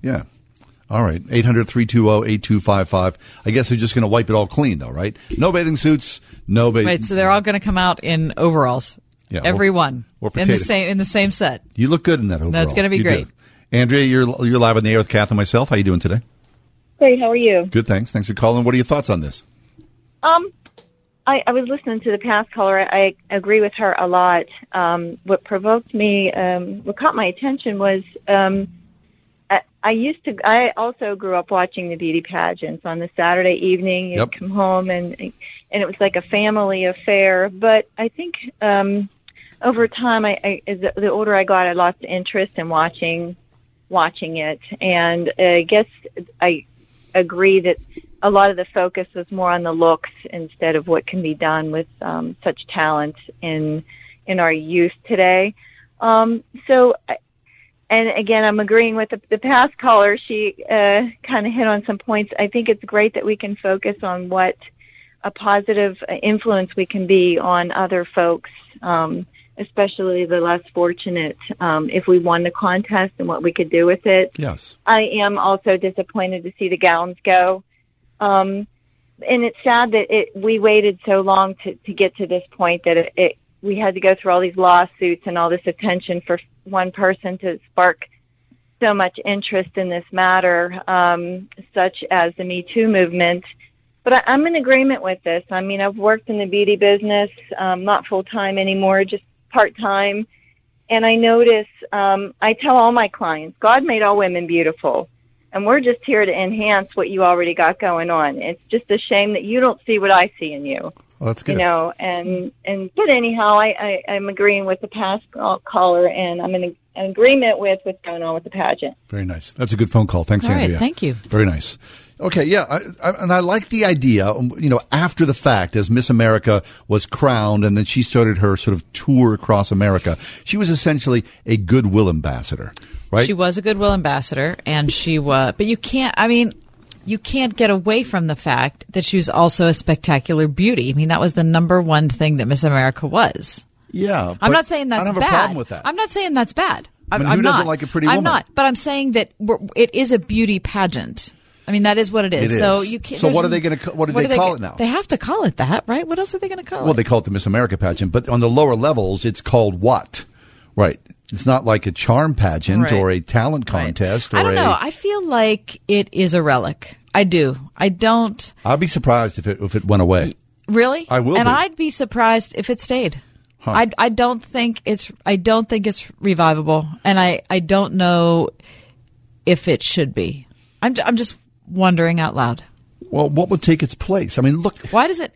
Yeah. All right. 800-320-8255. I guess they're just going to wipe it all clean, though, right? No bathing suits, no bathing. Right, so they're all going to come out in overalls. Yeah, Everyone or in the same in the same set. You look good in that overall. That's gonna be You do. great. Andrea, you're you're live on the air with Kath and myself. How are you doing today? Great. How are you? Good, thanks. Thanks for calling. What are your thoughts on this? Um, I, I was listening to the past caller. I agree with her a lot. Um, what provoked me, um, what caught my attention was, um, I, I used to. I also grew up watching the beauty pageants on the Saturday evening. You'd Yep. come home and and it was like a family affair. But I think um, over time, I, I as the, the older I got, I lost interest in watching watching it, and uh, I guess I agree that a lot of the focus was more on the looks instead of what can be done with um, such talent in in our youth today. Um, so, and again, I'm agreeing with the, the past caller. She uh, kind of hit on some points. I think it's great that we can focus on what a positive influence we can be on other folks, um, especially the less fortunate. Um, if we won the contest and what we could do with it. Yes. I am also disappointed to see the gowns go. Um, and it's sad that it, we waited so long to, to get to this point that it, it, we had to go through all these lawsuits and all this attention for one person to spark so much interest in this matter, um, such as the Me Too movement. But I, I'm in agreement with this. I mean, I've worked in the beauty business, um, not full time anymore, just part time. And I notice, um, I tell all my clients, God made all women beautiful. And we're just here to enhance what you already got going on. It's just a shame that you don't see what I see in you. Well, that's good. You know, and and but anyhow, I, I I'm agreeing with the past caller, and I'm in, in agreement with what's going on with the pageant. Very nice. That's a good phone call. Thanks, All right, Andrea. thank you. Very nice. Okay, yeah, I, I, and I like the idea. um, You know, after the fact, as Miss America was crowned, and then she started her sort of tour across America, she was essentially a goodwill ambassador, right? She was a goodwill ambassador, and she was. But you can't. I mean, you can't get away from the fact that she was also a spectacular beauty. I mean, that was the number one thing that Miss America was. yeah, I'm not saying that's I don't have bad. a problem with that. I'm not saying that's bad. I I'm, mean, who I'm doesn't not. like a pretty I'm not. But I'm saying that we're, it is a beauty pageant. I mean, that is what it is. It So you can't. So what are they gonna what do they are call it now? They have to call it that, right? What else are they going to call Well, it? Well, they call it the Miss America pageant, but on the lower levels, it's called what? Right. It's not like a charm pageant Right. or a talent contest or I don't a. know. I feel like it is a relic. I do. I don't I'd be surprised if it if it went away. really. I will and be. I'd be surprised if it stayed. Huh. I I don't think it's I don't think it's revivable, and I I don't know if it should be. I'm I'm just wondering out loud. Well, what would take its place? I mean, look. Why does it?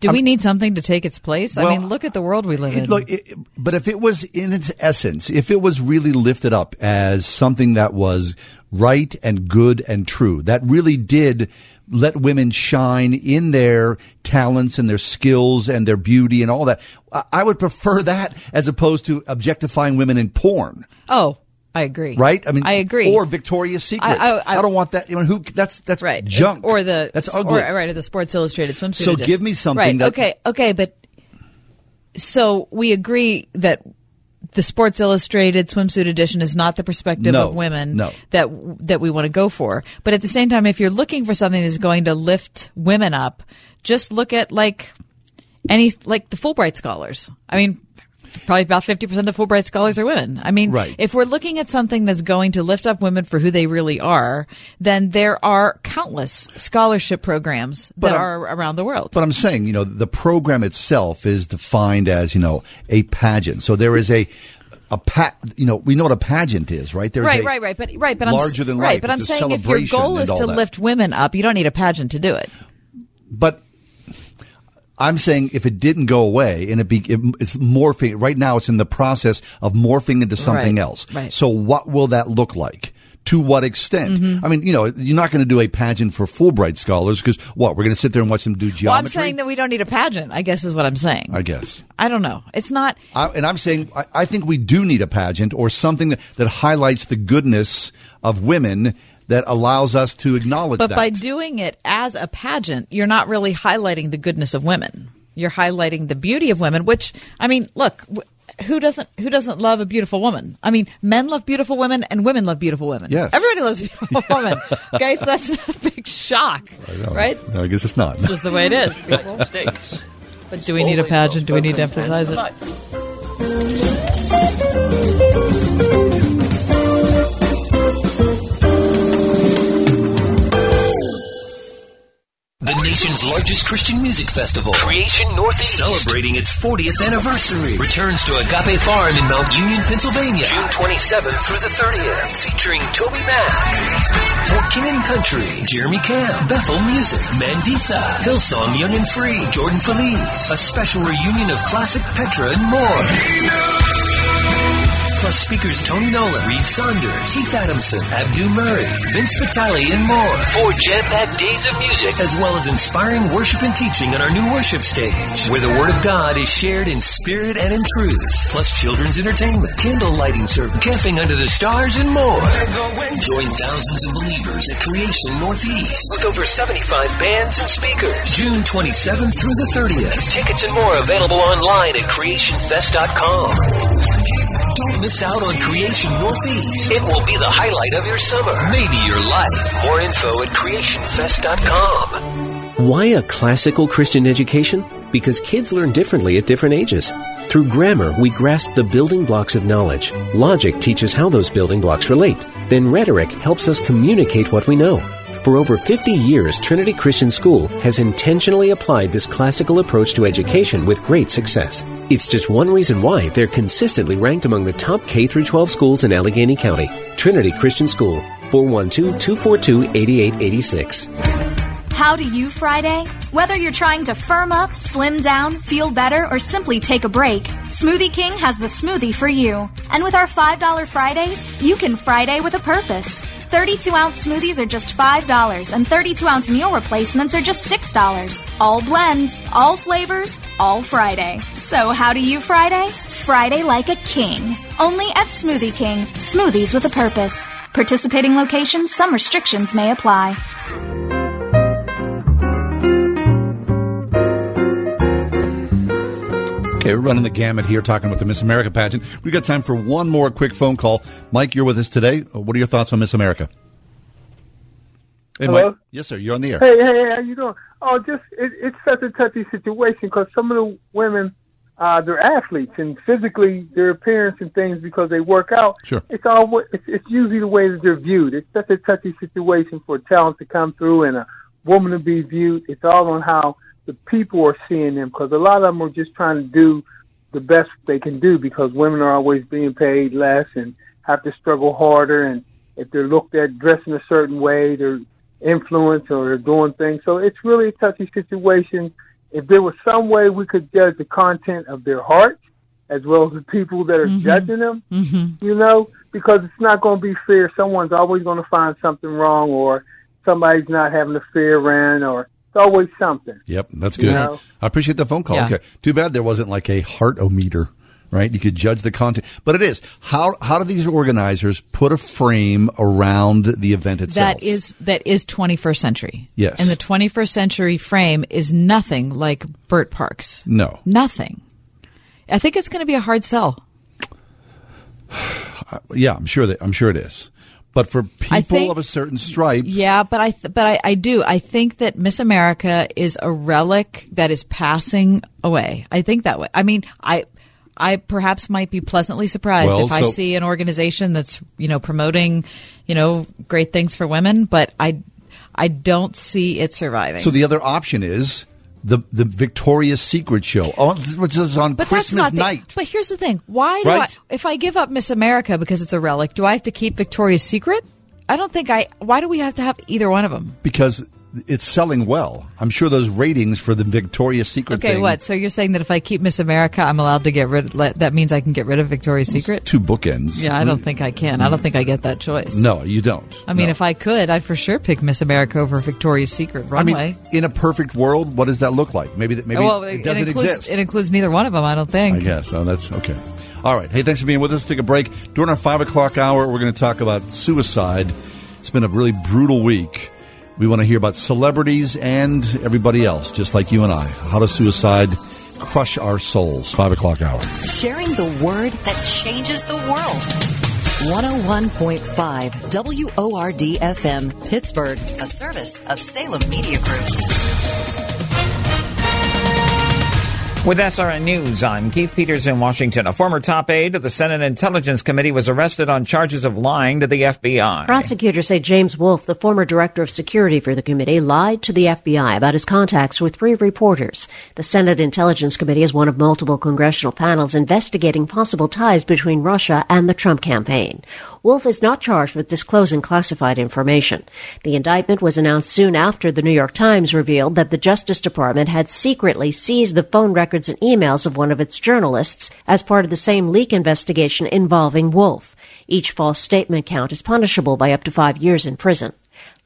Do we need something to take its place? I mean, look at the world we live in. Look, it, but if it was in its essence, if it was really lifted up as something that was right and good and true, that really did let women shine in their talents and their skills and their beauty and all that, I- I would prefer that as opposed to objectifying women in porn. oh, I agree. Right? I mean, I agree. Or Victoria's Secret. I- I, I- don't want that. You know, who? That's that's right junk. or the that's ugly. or, right or the Sports Illustrated swimsuit. So edition. give me something Right. that- okay. Okay. But so we agree that the Sports Illustrated swimsuit edition is not the perspective No, of women no. that that we want to go for. But at the same time, if you're looking for something that's going to lift women up, just look at like any like the Fulbright scholars. I mean. Probably about 50% of Fulbright scholars are women. I mean, Right. if we're looking at something that's going to lift up women for who they really are, then there are countless scholarship programs But that I'm- are around the world. But I'm saying, you know, the program itself is defined as, you know, a pageant. So there is a a pa- you know, we know what a pageant is, right? There's right, a right, right. But right, but I'm larger than life. right. life. But I'm a saying if your goal is to that. lift women up, you don't need a pageant to do it. But I'm saying if it didn't go away and it be, it, it's morphing right now, it's in the process of morphing into something Right, else. right. So what will that look like? To what extent? Mhm. I mean, you know, you're not going to do a pageant for Fulbright scholars because what? We're going to sit there and watch them do geometry. Well, I'm saying that we don't need a pageant. I guess is what I'm saying. I guess. I don't know. It's not. I, and I'm saying I, I think we do need a pageant or something that, that highlights the goodness of women that allows us to acknowledge But that. by doing it as a pageant, you're not really highlighting the goodness of women. You're highlighting the beauty of women. Which I mean, look. Who doesn't who doesn't love a beautiful woman? I mean, men love beautiful women and women love beautiful women. Yes. Everybody loves a beautiful woman. Guys, that's a big shock. Right? No, I guess it's not. It's just the way it is. But do we need a pageant? Do we need to emphasize it? The nation's largest Christian music festival, Creation Northeast, celebrating its 40th anniversary, returns to Agape Farm in Mount Union, Pennsylvania, June 27th through the 30th, featuring TobyMac, Fort King Country, Jeremy Camp, Bethel Music, Mandisa, Hillsong Young and Free, Jordan Feliz, a special reunion of classic Petra and more. Plus speakers Tony Nolan, Reid Saunders, Keith Adamson, Abdu Murray, Vince Vitale, and more. Four jam-packed days of music, as well as inspiring worship and teaching on our new worship stage, where the Word of God is shared in spirit and in truth. Plus children's entertainment, candle lighting service, camping under the stars, and more. Join thousands of believers at Creation Northeast with over 75 bands and speakers. June 27th through the 30th. Tickets and more available online at creationfest.com. Don't miss out on Creation Northeast. It will be the highlight of your summer, maybe your life. More info at creationfest.com. Why a classical Christian education? Because kids learn differently at different ages. Through grammar, we grasp the building blocks of knowledge. Logic teaches how those building blocks relate. Then rhetoric helps us communicate what we know. For over 50 years, Trinity Christian School has intentionally applied this classical approach to education with great success. It's just one reason why they're consistently ranked among the top K 12 schools in Allegheny County. Trinity Christian School, 412-242-8886. How do you Friday? Whether you're trying to firm up, slim down, feel better, or simply take a break, Smoothie King has the smoothie for you. And with our $5 Fridays, you can Friday with a purpose. 32 ounce smoothies are just $5, and 32 ounce meal replacements are just $6. All blends, all flavors, all Friday. So, how do you Friday? Friday like a king. Only at Smoothie King. Smoothies with a purpose. Participating locations, some restrictions may apply. Okay, we're running the gamut here, talking about the Miss America pageant. We got time for one more quick phone call. Mike, you're with us today. Uh, What are your thoughts on Miss America? Hey, Hello? Mike. Yes, sir. You're on the air. Hey, hey, how you doing? Oh, just it, it's such a touchy situation because some of the women, uh, they're athletes and physically their appearance and things because they work out. Sure. It's all it's, it's usually the way that they're viewed. It's such a touchy situation for talent to come through and a woman to be viewed. It's all on how the people are seeing them because a lot of them are just trying to do the best they can do because women are always being paid less and have to struggle harder and if they're looked at dressing a certain way, they're influenced or they're doing things. So it's really a touchy situation. If there was some way we could judge the content of their hearts as well as the people that are judging them, Mm-hmm. you know, because it's not going to be fair. Someone's always going to find something wrong or somebody's not having a fair run or always something. Yep, that's You good. know? I appreciate the phone call. Yeah. Okay. Too bad there wasn't like a heart-o-meter right? You could judge the content, but it is how how do these organizers put a frame around the event itself? That is that is 21st century. Yes. And the 21st century frame is nothing like Bert Parks. no. Nothing. I think it's going to be a hard sell. Yeah, I'm sure that I'm sure it is. But for people think- of a certain stripe, Yeah, but I th- but I, I do. I think that Miss America is a relic that is passing away. I think that way. I mean, I I perhaps might be pleasantly surprised Well, if I see an organization that's you know promoting you know great things for women, but I I don't see it surviving. so the other option is the the Victoria's Secret show, oh, which is on but Christmas that's not night. But here's the thing: why do Right. I, if I give up Miss America because it's a relic, do I have to keep Victoria's Secret? I don't think I. Why do we have to have either one of them? because it's selling well. I'm sure those ratings for the Victoria's Secret Okay, thing, what? So you're saying that if I keep Miss America, I'm allowed to get rid? Let, that means I can get rid of Victoria's Secret? two bookends. Yeah, I don't think I can. I don't think I get that choice. No, you don't. I mean, No. if I could, I'd for sure pick Miss America over Victoria's Secret I runway. mean, in a perfect world, what does that look like? Maybe that maybe well, it doesn't includes, exist. It includes neither one of them. I don't think. I guess. Oh, that's okay. All right. Hey, thanks for being with us. Take a break. During our five o'clock hour, we're going to talk about suicide. It's been a really brutal week. We want to hear about celebrities and everybody else, just like you and I. How does suicide crush our souls? Five o'clock hour. Sharing the word that changes the world. 101.5 WORD FM, Pittsburgh, a service of Salem Media Group. With SRN News, I'm Keith Peters in Washington. A former top aide of the Senate Intelligence Committee was arrested on charges of lying to the FBI. Prosecutors say James Wolfe, the former director of security for the committee, lied to the FBI about his contacts with three reporters. The Senate Intelligence Committee is one of multiple congressional panels investigating possible ties between Russia and the Trump campaign. Wolfe is not charged with disclosing classified information. The indictment was announced soon after the New York Times revealed that the Justice Department had secretly seized the phone records and emails of one of its journalists as part of the same leak investigation involving Wolfe. Each false statement count is punishable by up to five years in prison.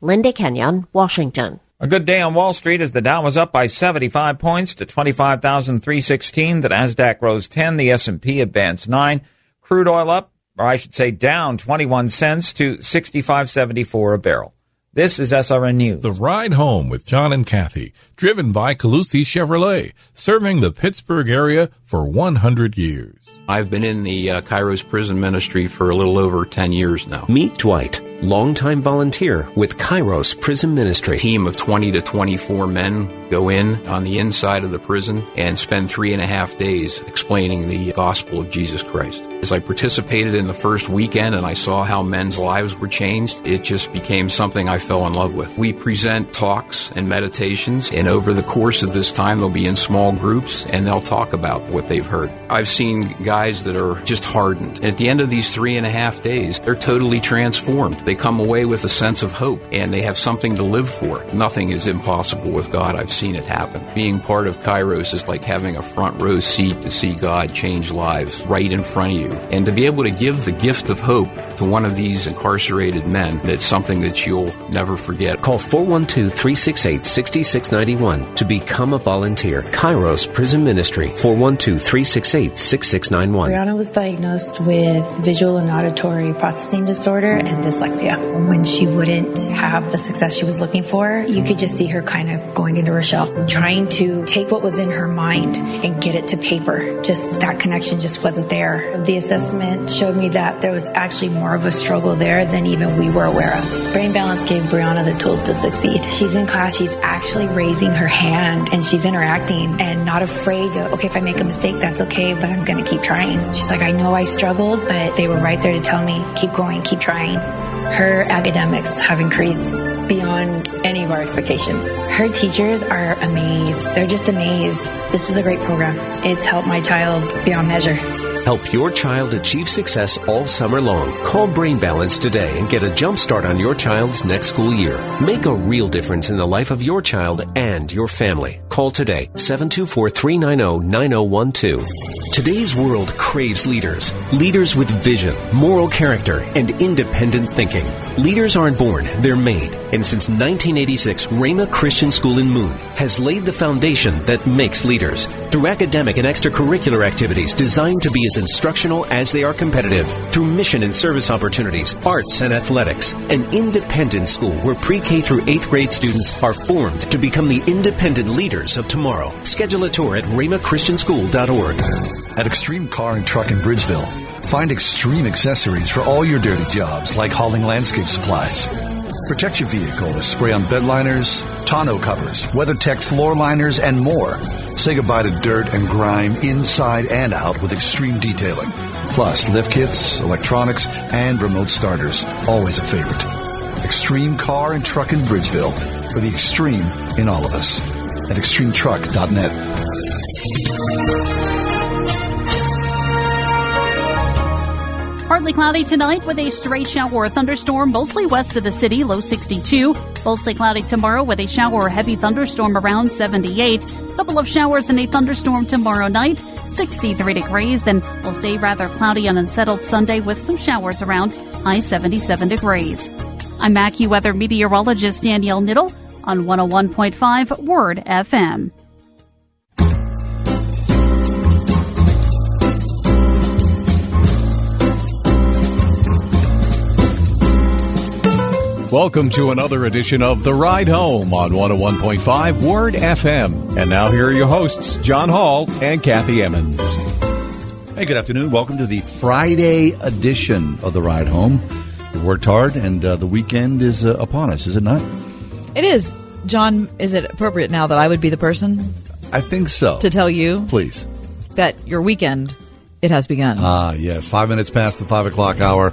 Linda Kenyon, Washington. A good day on Wall Street as the Dow was up by 75 points to 25,316. The Nasdaq rose 10. The S&P advanced 9. Crude oil up, or I should say down 21 cents to 65.74 a barrel. This is SRN News. The Ride Home with John and Kathy, driven by Colussy Chevrolet, serving the Pittsburgh area for 100 years. I've been in the uh, Kairos prison ministry for a little over 10 years now. Meet Dwight, longtime volunteer with Kairos Prison Ministry. A team of 20 to 24 men go in on the inside of the prison and spend three and a half days explaining the gospel of Jesus Christ. As I participated in the first weekend and I saw how men's lives were changed, it just became something I fell in love with. We present talks and meditations, and over the course of this time, they'll be in small groups and they'll talk about what they've heard. I've seen guys that are just hardened. At the end of these three and a half days, they're totally transformed. They come away with a sense of hope and they have something to live for. Nothing is impossible with God. I've seen it happen. Being part of Kairos is like having a front row seat to see God change lives right in front of you. And to be able to give the gift of hope to one of these incarcerated men, it's something that you'll never forget. Call 412 368 6691 to become a volunteer. Kairos Prison Ministry, 412 368 6691. Brianna was diagnosed with visual and auditory processing disorder and dyslexia. When she wouldn't have the success she was looking for, you could just see her kind of going into her shell, trying to take what was in her mind and get it to paper. Just that connection just wasn't there. The assessment showed me that there was actually more of a struggle there than even we were aware of. Brain Balance gave Brianna the tools to succeed. She's in class, she's actually raising her hand and she's interacting and not afraid to, okay, if I make a mistake, that's okay, but I'm going to keep trying. She's like, I know I struggled, but they were right there to tell me, keep going, keep trying. Her academics have increased beyond any of our expectations. Her teachers are amazed. They're just amazed. This is a great program. It's helped my child beyond measure. Help your child achieve success all summer long. Call Brain Balance today and get a jump start on your child's next school year. Make a real difference in the life of your child and your family. Call today 724-390-9012. Today's world craves leaders. Leaders with vision, moral character, and independent thinking. Leaders aren't born, they're made. And since 1986, Rhema Christian School in Moon has laid the foundation that makes leaders. Through academic and extracurricular activities designed to be a instructional as they are competitive through mission and service opportunities, arts and athletics. An independent school where pre-K through 8th grade students are formed to become the independent leaders of tomorrow. Schedule a tour at rhemachristianschool.org. At Extreme Car and Truck in Bridgeville, find extreme accessories for all your dirty jobs like hauling landscape supplies. Protect your vehicle with spray on bed liners, tonneau covers, WeatherTech floor liners, and more. Say goodbye to dirt and grime inside and out with extreme detailing. Plus, lift kits, electronics, and remote starters. Always a favorite. Extreme Car and Truck in Bridgeville. For the extreme in all of us. At extremetruck.net. Partly cloudy tonight with a stray shower or thunderstorm mostly west of the city, low 62. Mostly cloudy tomorrow with a shower or heavy thunderstorm around 78. Couple of showers and a thunderstorm tomorrow night, 63 degrees. Then we'll stay rather cloudy and unsettled Sunday with some showers around, high 77 degrees. I'm AccuWeather meteorologist Danielle Niddle on 101.5 Word FM. Welcome to another edition of The Ride Home on 101.5 Word FM. And now here are your hosts, John Hall and Kathy Emmons. Hey, good afternoon. Welcome to the Friday edition of The Ride Home. We worked hard, and uh, the weekend is uh, upon us, is it not? It is. John, is it appropriate now that I would be the person I think so. to tell you Please. that your weekend, it has begun? Ah, yes. Five minutes past the five o'clock hour.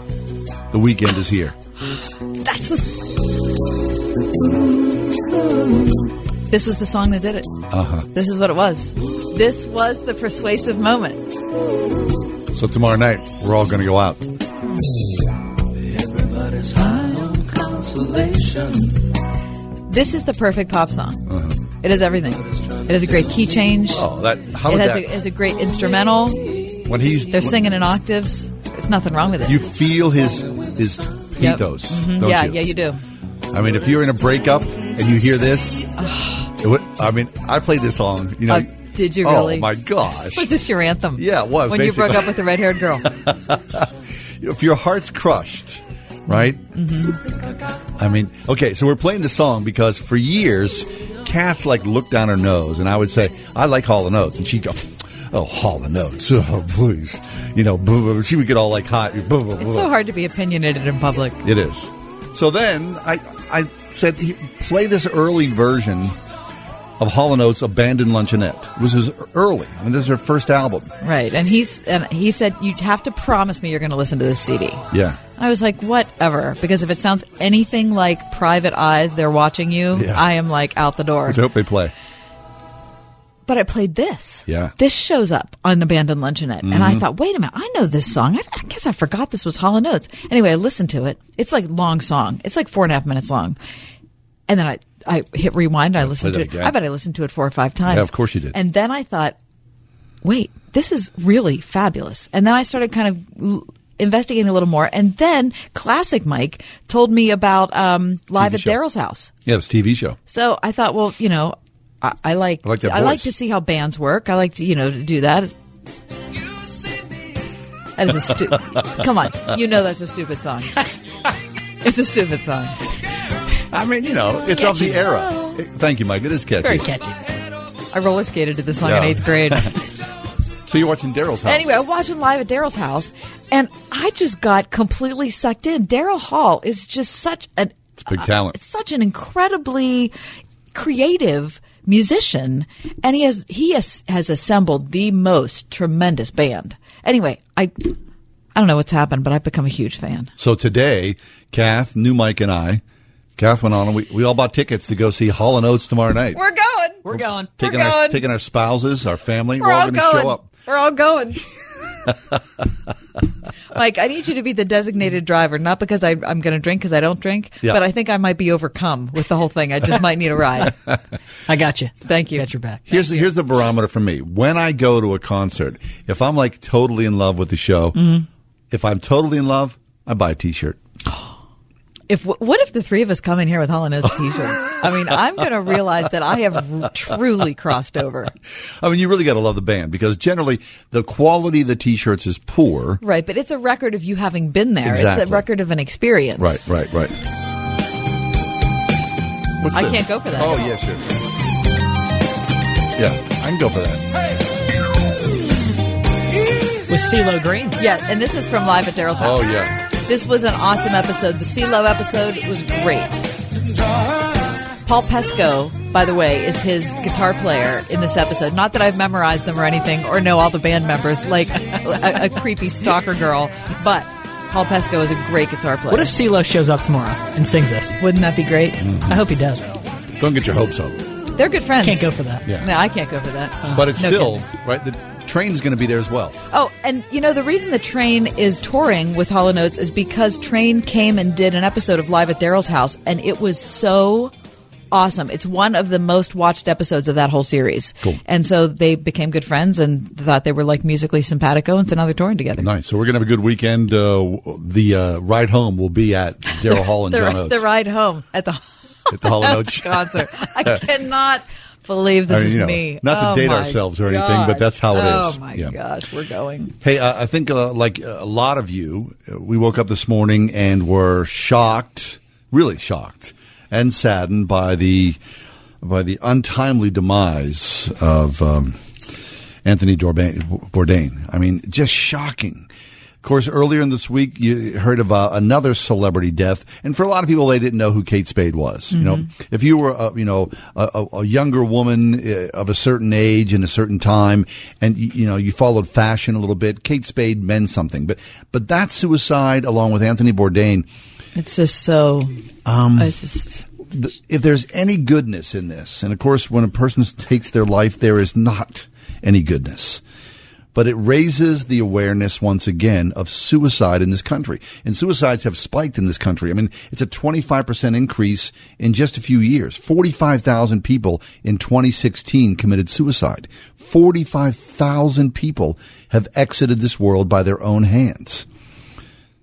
The weekend is here. That's the... This was the song that did it. Uh huh. This is what it was. This was the persuasive moment. So tomorrow night, we're all going to go out. Everybody's high on consolation. This is the perfect pop song. Uh-huh. It has everything. It has a great key change. Oh, that how it has that? a, has a great instrumental. when he's They're singing in octaves. There's nothing wrong with it. you feel his his Yep. Mhm. don't Yeah, you? yeah, you do. I mean, if you're in a breakup and you hear this, it would, I mean, I played this song. You know, Uh, did you really? Oh, my gosh! Was this your anthem? Yeah, it was, When you broke up with the red haired girl. if your heart's crushed, right? mm-hmm. I mean, okay, so we're playing the song because for years, Kath like looked down her nose, and I would say, "I like Hall and Oates," and she'd go, "Oh, Hall and Oates, oh please," you know. Boo, boo. She would get all like hot. Boo, boo. It's so hard to be opinionated in public. It is. So then I I said, play this early version of Hall Oates' "Abandoned Luncheonette." It was his early, I mean, this is her first album. Right. And he's and he said, You have to promise me you're going to listen to this CD. Yeah. I was like, whatever. Because if it sounds anything like Private Eyes, they're watching you, Yeah. I am like out the door. Which I hope they play. But I played this. Yeah. This shows up on Abandoned Luncheonette. And I Mhm. thought, wait a minute, I know this song. I, I guess I forgot this was Hall and Oates. Anyway, I listened to it. It's like long song. It's like four and a half minutes long. And then I, I hit rewind. I listened to it. again. I bet I listened to it four or five times. Yeah, of course you did. And then I thought, wait, this is really fabulous. And then I started kind of l- investigating a little more. And then Classic Mike told me about um, Live TV at. Daryl's house. Yeah, this TV show. So I thought, well, you know, I, I like I like that I like to see how bands work. I like to, you know, to do that. That is a stupid. Come on, you know that's a stupid song. It's a stupid song. I mean, you know, it's of the era. Thank you, Mike. It is catchy. Very catchy. I roller skated to this song in eighth grade. So you're watching Daryl's house. Anyway, I'm watching live at Daryl's house, and I just got completely sucked in. Daryl Hall is just such an it's big talent. Uh, such an incredibly creative musician, and he has he has, has assembled the most tremendous band. Anyway, I I don't know what's happened, but I've become a huge fan. So today, Kath, new Mike, and I, Kath went on, and we, we all bought tickets to go see Hall and Oates tomorrow night. We're going. We're going. taking We're our going. taking our spouses, our family. We're We're, all all going to show up. We're all going. Mike, I need you to be the designated driver, not because I, I'm going to drink because I don't drink, Yeah. but I think I might be overcome with the whole thing. I just might need a ride. I got you. Thank you. Got your back. Here's the, here's the barometer for me. When I go to a concert, if I'm like totally in love with the show, Mhm. if I'm totally in love, I buy a T-shirt. If what if the three of us come in here with Hall and Oates t-shirts? I mean, I'm going to realize that I have r- truly crossed over. I mean, you really got to love the band because generally the quality of the t-shirts is poor. Right, but it's a record of you having been there. It's a record of an experience. Right, right, right. What's I this? can't go for that. Oh, yeah, sure. Yeah, I can go for that. With CeeLo Green. Yeah, and this is from Live at Daryl's oh, house. Oh, yeah. This was an awesome episode. The CeeLo episode was great. Paul Pesco, by the way, is his guitar player in this episode. Not that I've memorized them or anything or know all the band members like a, a creepy stalker girl, but Paul Pesco is a great guitar player. What if CeeLo shows up tomorrow and sings this? Wouldn't that be great? Mm-hmm. I hope he does. Don't get your hopes up. They're good friends. Can't go for that. Yeah. No, I can't go for that. But it's No still, kidding. right, the train's going to be there as well. Oh, and you know the reason the Train is touring with Hall & Oates is because Train came and did an episode of Live at Daryl's house, and it was so awesome. It's one of the most watched episodes of that whole series. Cool. And so they became good friends and thought they were like musically simpatico, and so now they're touring together. Nice. So we're going to have a good weekend. Uh, the uh, ride home will be at Daryl Hall and the, John Oates. the ride home at the At the Hall & Oates. concert. I cannot believe this I mean, is you know, me. not to Oh date ourselves or anything, gosh. but that's how it oh is. my Yeah. gosh, we're going. Hey, uh, I think uh, like a lot of you, uh, we woke up this morning and were shocked, really shocked, and saddened by the by the untimely demise of um, Anthony Bourdain. I mean, just shocking. Of course, earlier in this week, you heard of uh, another celebrity death, and for a lot of people, they didn't know who Kate Spade was. You know, if you were, a, you know, a, a- younger woman uh, of a certain age in a certain time, and you know, you followed fashion a little bit, Kate Spade meant something. But but that suicide, along with Anthony Bourdain, It's just so. um, it's just. if there's any goodness in this, and of course, when a person takes their life, there is not any goodness. But it raises the awareness once again of suicide in this country. And suicides have spiked in this country. I mean, it's a 25% increase in just a few years. 45,000 people in 2016 committed suicide. 45,000 people have exited this world by their own hands.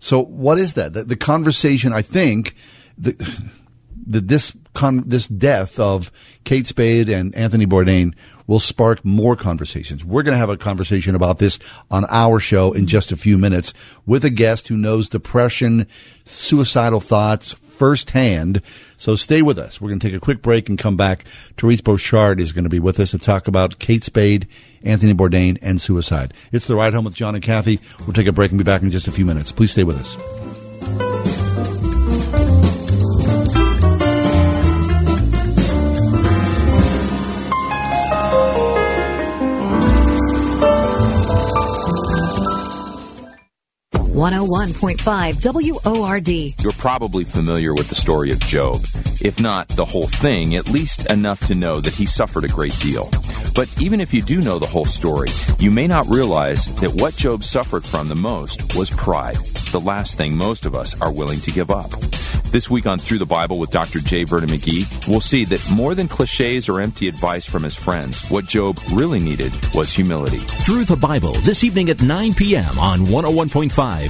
So what is that? The, the conversation, I think, that this con- this death of Kate Spade and Anthony Bourdain will spark more conversations. We're going to have a conversation about this on our show in just a few minutes with a guest who knows depression, suicidal thoughts firsthand. So stay with us. We're going to take a quick break and come back. Therese Borchard is going to be with us to talk about Kate Spade, Anthony Bourdain, and suicide. It's the ride home with John and Kathy. We'll take a break and be back in just a few minutes. Please stay with us. One hundred one point five WORD. You're probably familiar with the story of Job. If not the whole thing, at least enough to know that he suffered a great deal. But even if you do know the whole story, you may not realize that what Job suffered from the most was pride, the last thing most of us are willing to give up. This week on Through the Bible with Dr. J. Vernon McGee, we'll see that more than cliches or empty advice from his friends, what Job really needed was humility. Through the Bible this evening at 9 p.m. on 101.5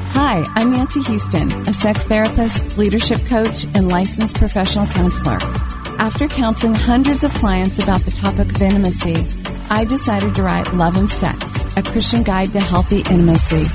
Hi, I'm Nancy Houston, a sex therapist, leadership coach, and licensed professional counselor. After counseling hundreds of clients about the topic of intimacy, I decided to write Love and Sex, a Christian guide to healthy intimacy.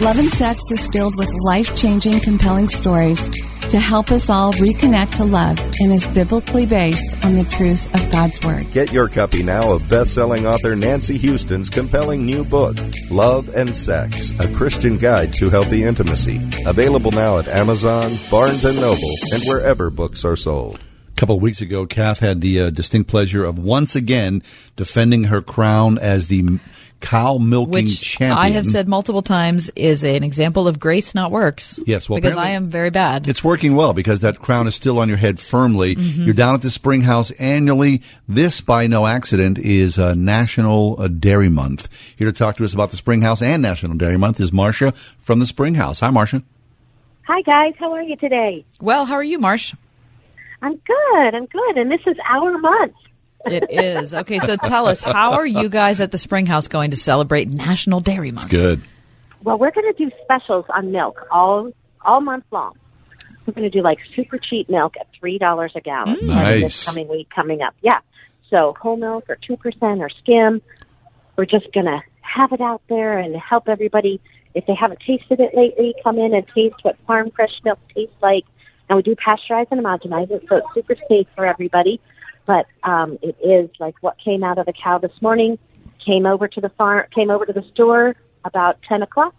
Love and Sex is filled with life changing, compelling stories to help us all reconnect to love and is biblically based on the truths of God's Word. Get your copy now of best-selling author Nancy Houston's compelling new book, Love and Sex: A Christian Guide to Healthy Intimacy. Available now at Amazon, Barnes and Noble, and wherever books are sold. A couple of weeks ago, Kath had the uh, distinct pleasure of once again defending her crown as the cow milking Which champion. I have said multiple times is an example of grace, not works. Yes, well, because I am very bad. It's working well because that crown is still on your head firmly. Mhm. You're down at the Spring House annually. This, by no accident, is uh, National uh, Dairy Month. Here to talk to us about the Spring House and National Dairy Month is Marcia from the Spring House. Hi, Marcia. Hi guys, how are you today? Well, how are you, Marsh? I'm good. I'm good, and this is our month. It is. Okay, so tell us, how are you guys at the Spring House going to celebrate National Dairy Month? Good. Well, we're going to do specials on milk all all month long. We're going to do like super cheap milk at three dollars a gallon. Mm. starting Nice. This coming week coming up, yeah. So whole milk or two percent or skim. We're just going to have it out there and help everybody. If they haven't tasted it lately, come in and taste what farm fresh milk tastes like. And we do pasteurize and homogenize it, so it's super safe for everybody. But um, it is like what came out of the cow this morning. Came over to the farm. Came over to the store about ten o'clock,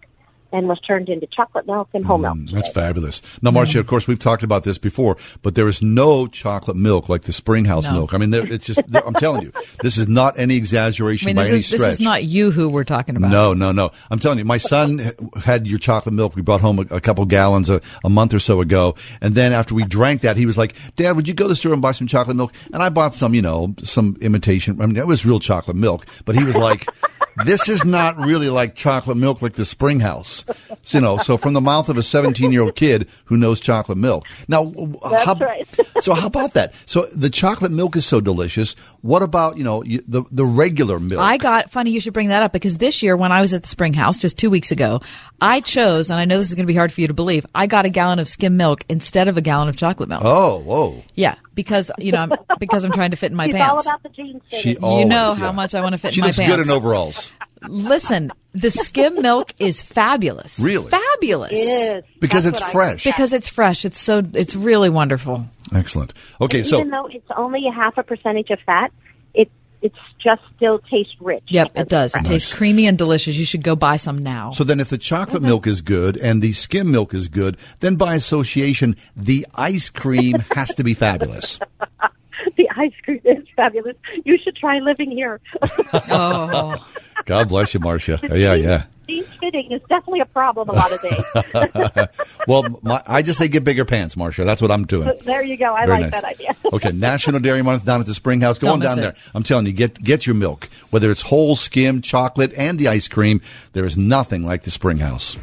and was turned into chocolate milk and whole milk. Mm, that's fabulous. Now, Marcia, of course, we've talked about this before, but there is no chocolate milk like the Springhouse No. milk. I mean, it's just, I'm telling you, this is not any I exaggeration mean, by any is, stretch. this is not you who we're talking about. No, no, no. I'm telling you, my son had your chocolate milk. We brought home a, a couple gallons a, a month or so ago. And then after we drank that, he was like, Dad, would you go to the store and buy some chocolate milk? And I bought some, you know, some imitation. I mean, it was real chocolate milk, but he was like, this is not really like chocolate milk like the Spring House. So, you know, so from the mouth of a 17 year old kid who knows chocolate milk. Now, That's how, right. so how about that? So the chocolate milk is so delicious. What about, you know, the, the regular milk? I got funny you should bring that up because this year when I was at the Spring House just two weeks ago, I chose, and I know this is going to be hard for you to believe, I got a gallon of skim milk instead of a gallon of chocolate milk. Oh, whoa. Yeah, because you know, I'm, because I'm trying to fit in my She's pants. all about the jeans. She you always, know how yeah. much I want to fit She in my looks pants. good in overalls. Listen, the skim milk is fabulous. Really? Fabulous. It is Because That's it's fresh. Because it's fresh. It's so it's really wonderful. Excellent. Okay, so even though it's only a half a percentage of fat, it it's just still tastes rich. Yep, it does. It tastes creamy and delicious. You should go buy some now. so then if the chocolate mm-hmm. milk is good and the skim milk is good, then by association, the ice cream has to be fabulous. the ice cream is fabulous. You should try living here. oh, God bless you, Marcia. Yeah, yeah. Jeans fitting is definitely a problem a lot of days. well, my, I just say get bigger pants, Marcia. That's what I'm doing. there you go. I Very like nice. that idea. okay, National Dairy Month down at the Spring House. Go Don't on down miss there. I'm telling you, get get your milk, whether it's whole, skim, chocolate, and the ice cream. There is nothing like the Spring House.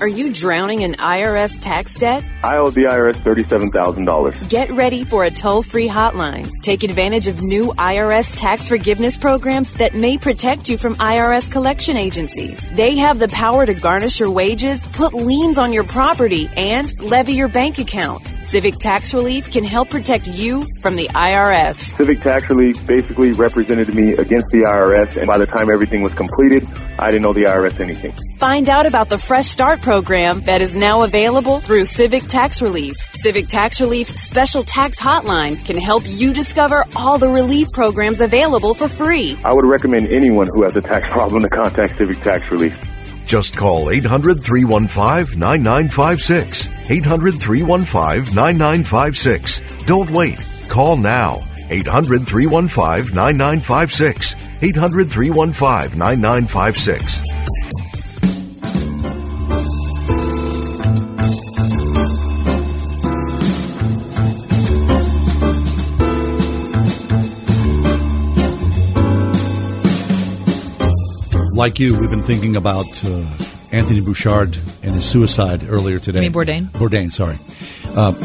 Are you drowning in IRS tax debt? I owe the IRS $37,000. Get ready for a toll free hotline. Take advantage of new IRS tax forgiveness programs that may protect you from IRS collection agencies. They have the power to garnish your wages, put liens on your property, and levy your bank account. Civic Tax Relief can help protect you from the IRS. Civic Tax Relief basically represented me against the IRS, and by the time everything was completed, I didn't owe the IRS anything. Find out about the Fresh Start program that is now available through Civic Tax Relief. Civic Tax Relief's special tax hotline can help you discover all the relief programs available for free. I would recommend anyone who has a tax problem to contact Civic Tax Relief. Just call 800 315 9956. 800 315 9956. Don't wait. Call now. 800 315 9956. 800 315 9956. Like you, we've been thinking about uh, Anthony Bouchard and his suicide earlier today. You mean Bourdain? Bourdain, sorry. Um,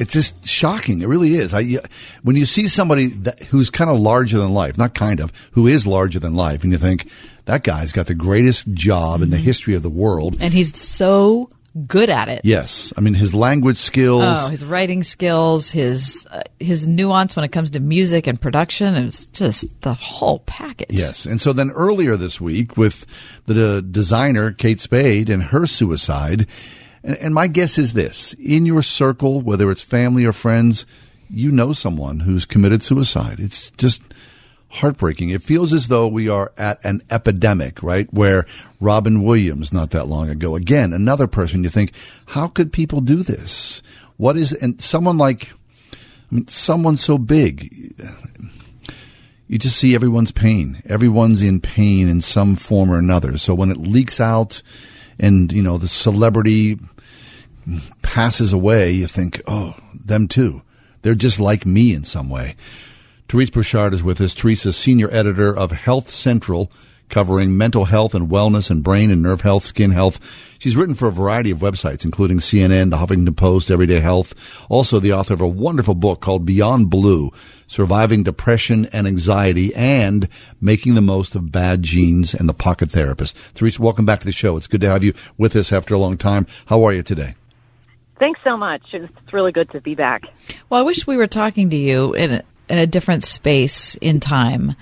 it's just shocking. It really is. I, when you see somebody that, who's kind of larger than life, not kind of, who is larger than life, and you think that guy's got the greatest job in the history of the world. And he's so good at it. Yes, I mean his language skills. Oh, his writing skills, his uh, his nuance when it comes to music and production, it's just the whole package. Yes. And so then earlier this week with the uh, designer, Kate Spade, and her suicide. And, and my guess is this in your circle, whether it's family or friends, you know someone who's committed suicide. It's just heartbreaking. It feels as though we are at an epidemic, right? Where Robin Williams, not that long ago, again, another person you think, how could people do this? What is, and someone like, I mean, someone so big, you just see everyone's pain. Everyone's in pain in some form or another. So when it leaks out and, you know, the celebrity passes away, you think, oh, them too. They're just like me in some way. Therese Borchard is with us. Teresa's senior editor of Health Central, covering mental health and wellness and brain and nerve health, skin health. She's written for a variety of websites, including CNN, the Huffington Post, Everyday Health. Also the author of a wonderful book called Beyond Blue, Surviving Depression and Anxiety and Making the Most of Bad Genes and the Pocket Therapist. Therese, welcome back to the show. It's good to have you with us after a long time. How are you today? Thanks so much. It's really good to be back. Well, I wish we were talking to you in a, in a different space in time.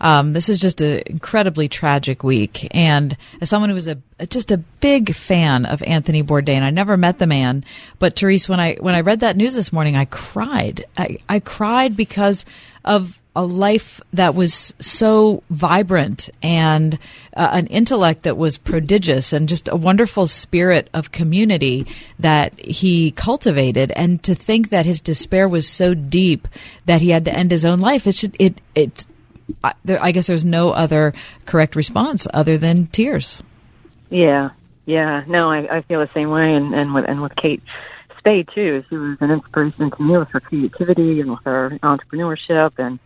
Um, this is just an incredibly tragic week, and as someone who was a just a big fan of Anthony Bourdain, I never met the man, but Therese, when I when I read that news this morning, I cried. I, I cried because of a life that was so vibrant and uh, an intellect that was prodigious and just a wonderful spirit of community that he cultivated. And to think that his despair was so deep that he had to end his own life it should it it I, there, I guess there's no other correct response other than tears. Yeah, yeah. No, I, I feel the same way, and and with and with Kate Spade too. She was an inspiration to me with her creativity and with her entrepreneurship and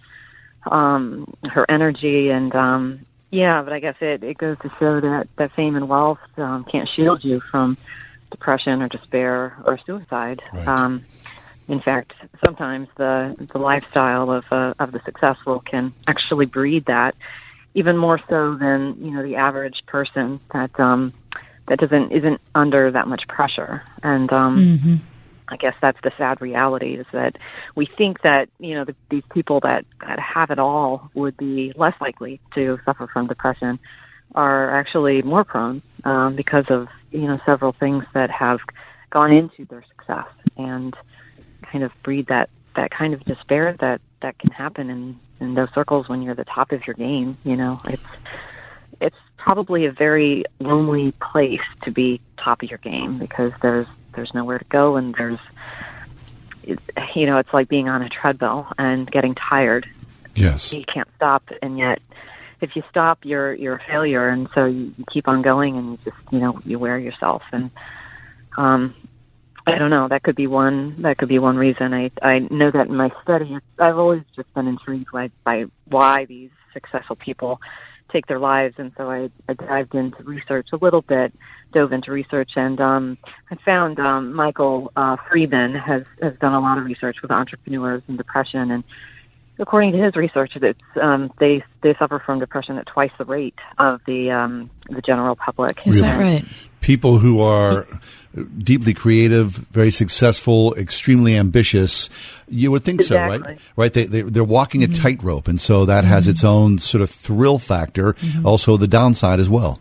um her energy and um yeah. But I guess it it goes to show that that fame and wealth um, can't shield you from depression or despair or suicide. Um, in fact, sometimes the the lifestyle of uh, of the successful can actually breed that even more so than you know the average person that um that doesn't isn't under that much pressure and um Mm-hmm. I guess that's the sad reality is that we think that you know the, these people that, have it all would be less likely to suffer from depression are actually more prone um because of you know several things that have gone into their success and kind of breed that that kind of despair that that can happen in in those circles when you're the top of your game you know. It's it's probably a very lonely place to be top of your game because there's there's nowhere to go and there's you know it's like being on a treadmill and getting tired Yes. you can't stop and yet if you stop you're you're a failure and so you, you keep on going and you just you know you wear yourself and um I don't know. That could be one. That could be one reason. I I know that in my study, I've always just been intrigued by by why these successful people take their lives, and so I, I dived into research a little bit, dove into research, and um, I found um, Michael uh, Freeman has has done a lot of research with entrepreneurs and depression, and according to his research, it's um, they they suffer from depression at twice the rate of the um, the general public. Is that right? People who are deeply creative, very successful, extremely ambitious. You would think so, right? Right? They, they, they're walking a tightrope, and so that has its own sort of thrill factor. Also, the downside as well.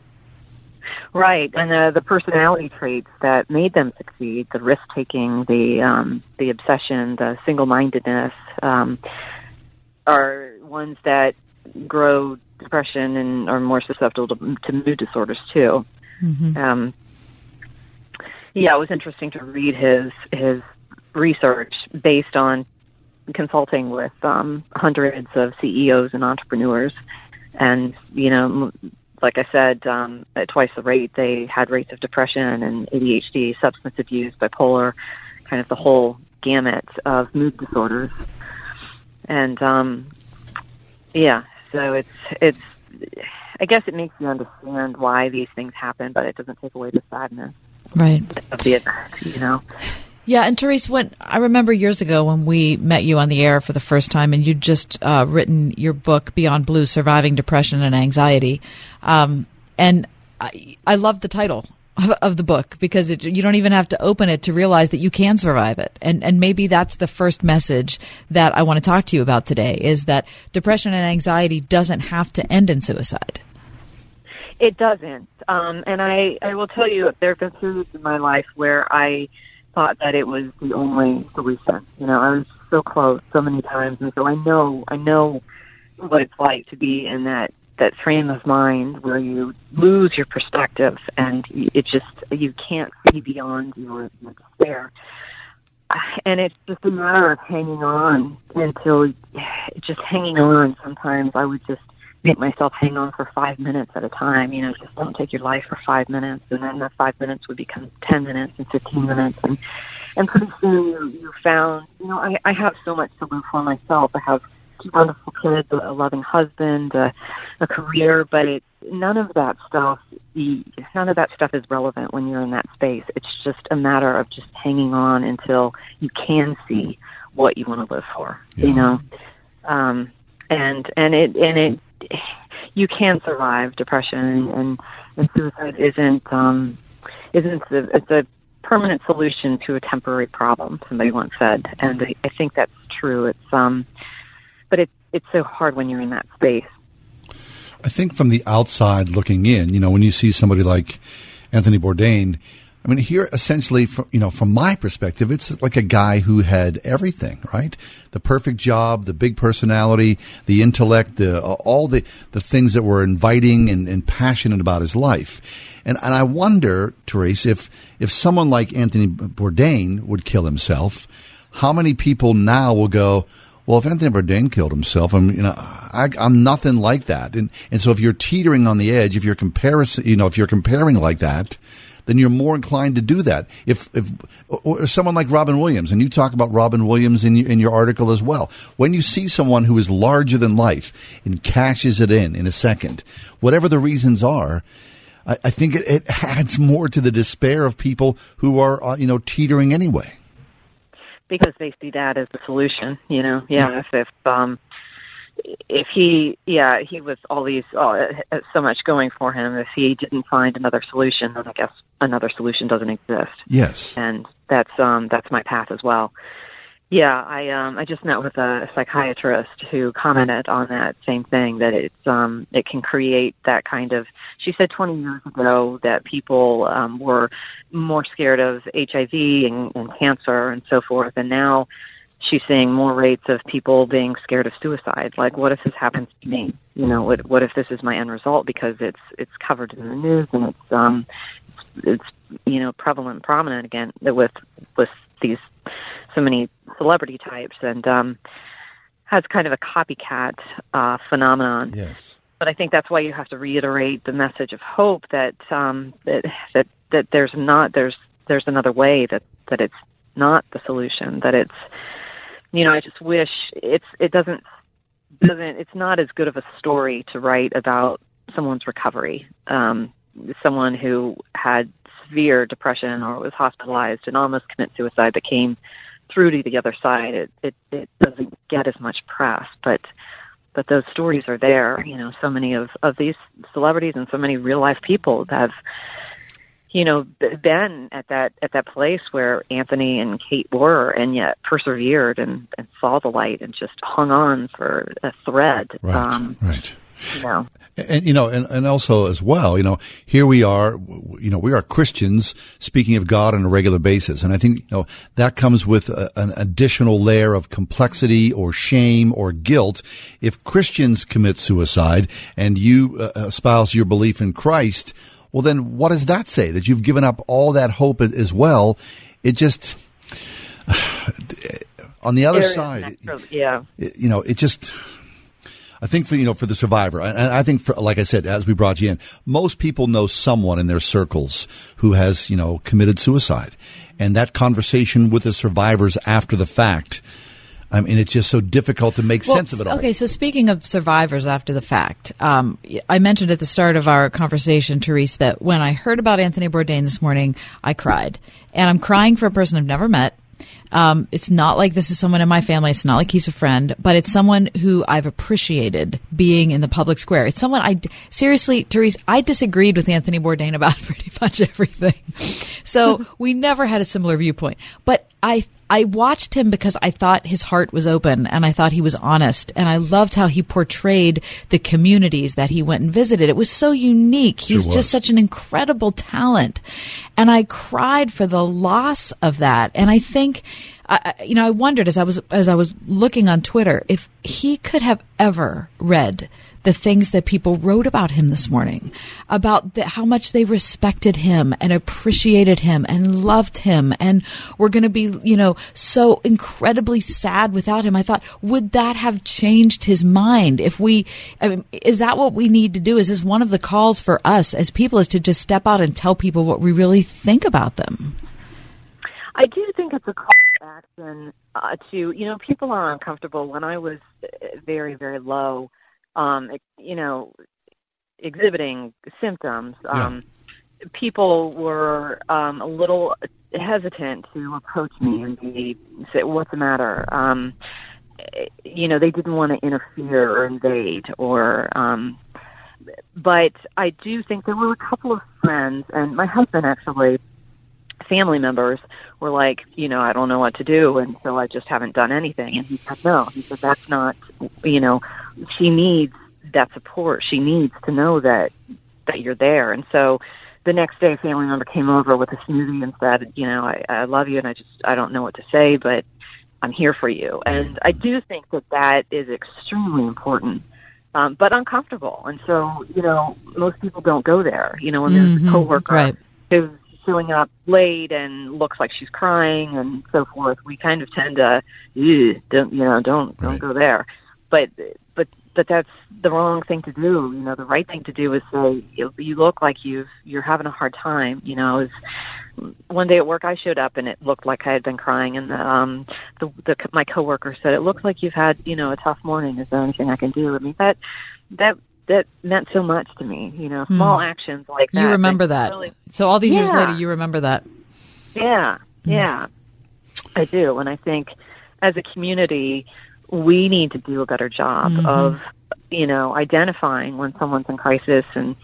Right, and uh, the personality traits that made them succeed, the risk taking, the um, the obsession, the single mindedness, um, are ones that grow depression and are more susceptible to, to mood disorders too. Mm-hmm. Um, yeah, it was interesting to read his his research based on consulting with um, hundreds of CEOs and entrepreneurs, and you know, like I said, um, at twice the rate, they had rates of depression and ADHD, substance abuse, bipolar, kind of the whole gamut of mood disorders, and um, yeah, so it's it's. I guess it makes you understand why these things happen, but it doesn't take away the sadness Right. of the event, you know. Yeah, and Therese, when I remember years ago when we met you on the air for the first time, and you'd just uh, written your book Beyond Blue: Surviving Depression and Anxiety, um, and I, I loved the title of, of the book because it, you don't even have to open it to realize that you can survive it, and and maybe that's the first message that I want to talk to you about today is that depression and anxiety doesn't have to end in suicide. It doesn't. Um, and I, I will tell you, there have been periods in my life where I thought that it was the only solution. You know, I was so close so many times, and so I know, I know what it's like to be in that that frame of mind where you lose your perspective and it just you can't see beyond your, your despair. and it's just a matter of hanging on until just hanging on. Sometimes I would just make myself hang on for five minutes at a time. You know, just don't take your life for five minutes, and then that five minutes would become ten minutes and fifteen minutes, and and pretty soon you you found. You know, I I have so much to live for myself. I have two wonderful kids, a loving husband, a, a career, but it none of that stuff. The, none of that stuff is relevant when you're in that space. It's just a matter of just hanging on until you can see what you want to live for. Yeah. You know, um, and and it and it you can survive depression and, and suicide isn't um, isn't the, it's a permanent solution to a temporary problem. Somebody once said, and I, I think that's true. It's um, but it's it's so hard when you're in that space. I think from the outside looking in, you know, when you see somebody like Anthony Bourdain, I mean, here essentially, from, you know, from my perspective, it's like a guy who had everything, right? The perfect job, the big personality, the intellect, the, all the, the things that were inviting and, and passionate about his life. And, and I wonder, Therese, if, if someone like Anthony Bourdain would kill himself, how many people now will go, well, if Anthony Bourdain killed himself, I'm, you know, I, am nothing like that. And, and so if you're teetering on the edge, if you're comparison, you know, if you're comparing like that, then you're more inclined to do that. If, if, or someone like Robin Williams, and you talk about Robin Williams in your, in your article as well. When you see someone who is larger than life and cashes it in in a second, whatever the reasons are, I, I think it, it adds more to the despair of people who are, uh, you know, teetering anyway because they see that as the solution. You know, yeah. If if um, if he, yeah, he was all these oh, so much going for him. If he didn't find another solution, then I guess another solution doesn't exist. Yes, and that's um that's my path as well. Yeah, I um I just met with a psychiatrist who commented on that same thing that it's um it can create that kind of she said 20 years ago that people um were more scared of HIV and, and cancer and so forth and now she's seeing more rates of people being scared of suicide like what if this happens to me you know what what if this is my end result because it's it's covered in the news and it's um it's, it's you know prevalent and prominent again with with these so many celebrity types and um, has kind of a copycat uh, phenomenon. Yes. But I think that's why you have to reiterate the message of hope that um, that that that there's not there's there's another way that that it's not the solution that it's you know I just wish it's it doesn't doesn't it's not as good of a story to write about someone's recovery um, someone who had severe depression or was hospitalized and almost commit suicide but came through to the other side, it, it, it doesn't get as much press, but but those stories are there. You know, so many of of these celebrities and so many real life people have, you know, been at that at that place where Anthony and Kate were, and yet persevered and, and saw the light and just hung on for a thread. Right. Um, right. You know. And you know, and, and also as well, you know, here we are, you know, we are Christians speaking of God on a regular basis, and I think you know that comes with a, an additional layer of complexity or shame or guilt. If Christians commit suicide and you uh, espouse your belief in Christ, well, then what does that say? That you've given up all that hope as well? It just on the other side, yeah, you know, it just I think for you know for the survivor, and I think for like I said, as we brought you in, most people know someone in their circles who has you know committed suicide, and that conversation with the survivors after the fact. I mean, it's just so difficult to make well, sense of it all. Okay, so speaking of survivors after the fact, um, I mentioned at the start of our conversation, Therese, that when I heard about Anthony Bourdain this morning, I cried. And I'm crying for a person I've never met. Um, it's not like this is someone in my family. It's not like he's a friend, but it's someone who I've appreciated being in the public square. It's someone I seriously, Therese, I disagreed with Anthony Bourdain about pretty much everything. So we never had a similar viewpoint, but I I watched him because I thought his heart was open and I thought he was honest and I loved how he portrayed the communities that he went and visited. It was so unique. He's Sure was. just such an incredible talent. And I cried for the loss of that. And I think I, you know, I wondered as I was as I was looking on Twitter if he could have ever read the things that people wrote about him this morning, about the, how much they respected him and appreciated him and loved him, and were going to be, you know, so incredibly sad without him. I thought, would that have changed his mind if we? I mean, is that what we need to do? Is this one of the calls for us as people? Is to just step out and tell people what we really think about them? I do think it's a call action uh, to you know people are uncomfortable. When I was uh, very very low, um, you know, exhibiting symptoms, um, yeah. people were um, a little hesitant to approach me and be, say, "What's the matter?" Um, you know, they didn't want to interfere or invade or. Um, but I do think there were a couple of friends, and my husband actually family members were like, you know, I don't know what to do, and so I just haven't done anything. And he said, no. He said, that's not, you know, she needs that support. She needs to know that that you're there. And so the next day, a family member came over with a smoothie and said, you know, I, I love you, and I just I don't know what to say, but I'm here for you. And I do think that that is extremely important. Um, but uncomfortable, and so you know most people don't go there. You know, when there's mm-hmm, a coworker right. who's showing up late and looks like she's crying and so forth, we kind of tend to, don't you know, don't don't right. go there. But but but that's the wrong thing to do. You know, the right thing to do is say you, you look like you've you're having a hard time. You know, is one day at work I showed up and it looked like I had been crying and the, um the the my coworker said it looks like you've had you know a tough morning is there anything I can do I mean that that that meant so much to me. You know, small mm. actions like that. You remember that. Really, so all these yeah. years later, you remember that. Yeah, mm. yeah, I do, and I think as a community, we need to do a better job mm-hmm. of, you know, identifying when someone's in crisis and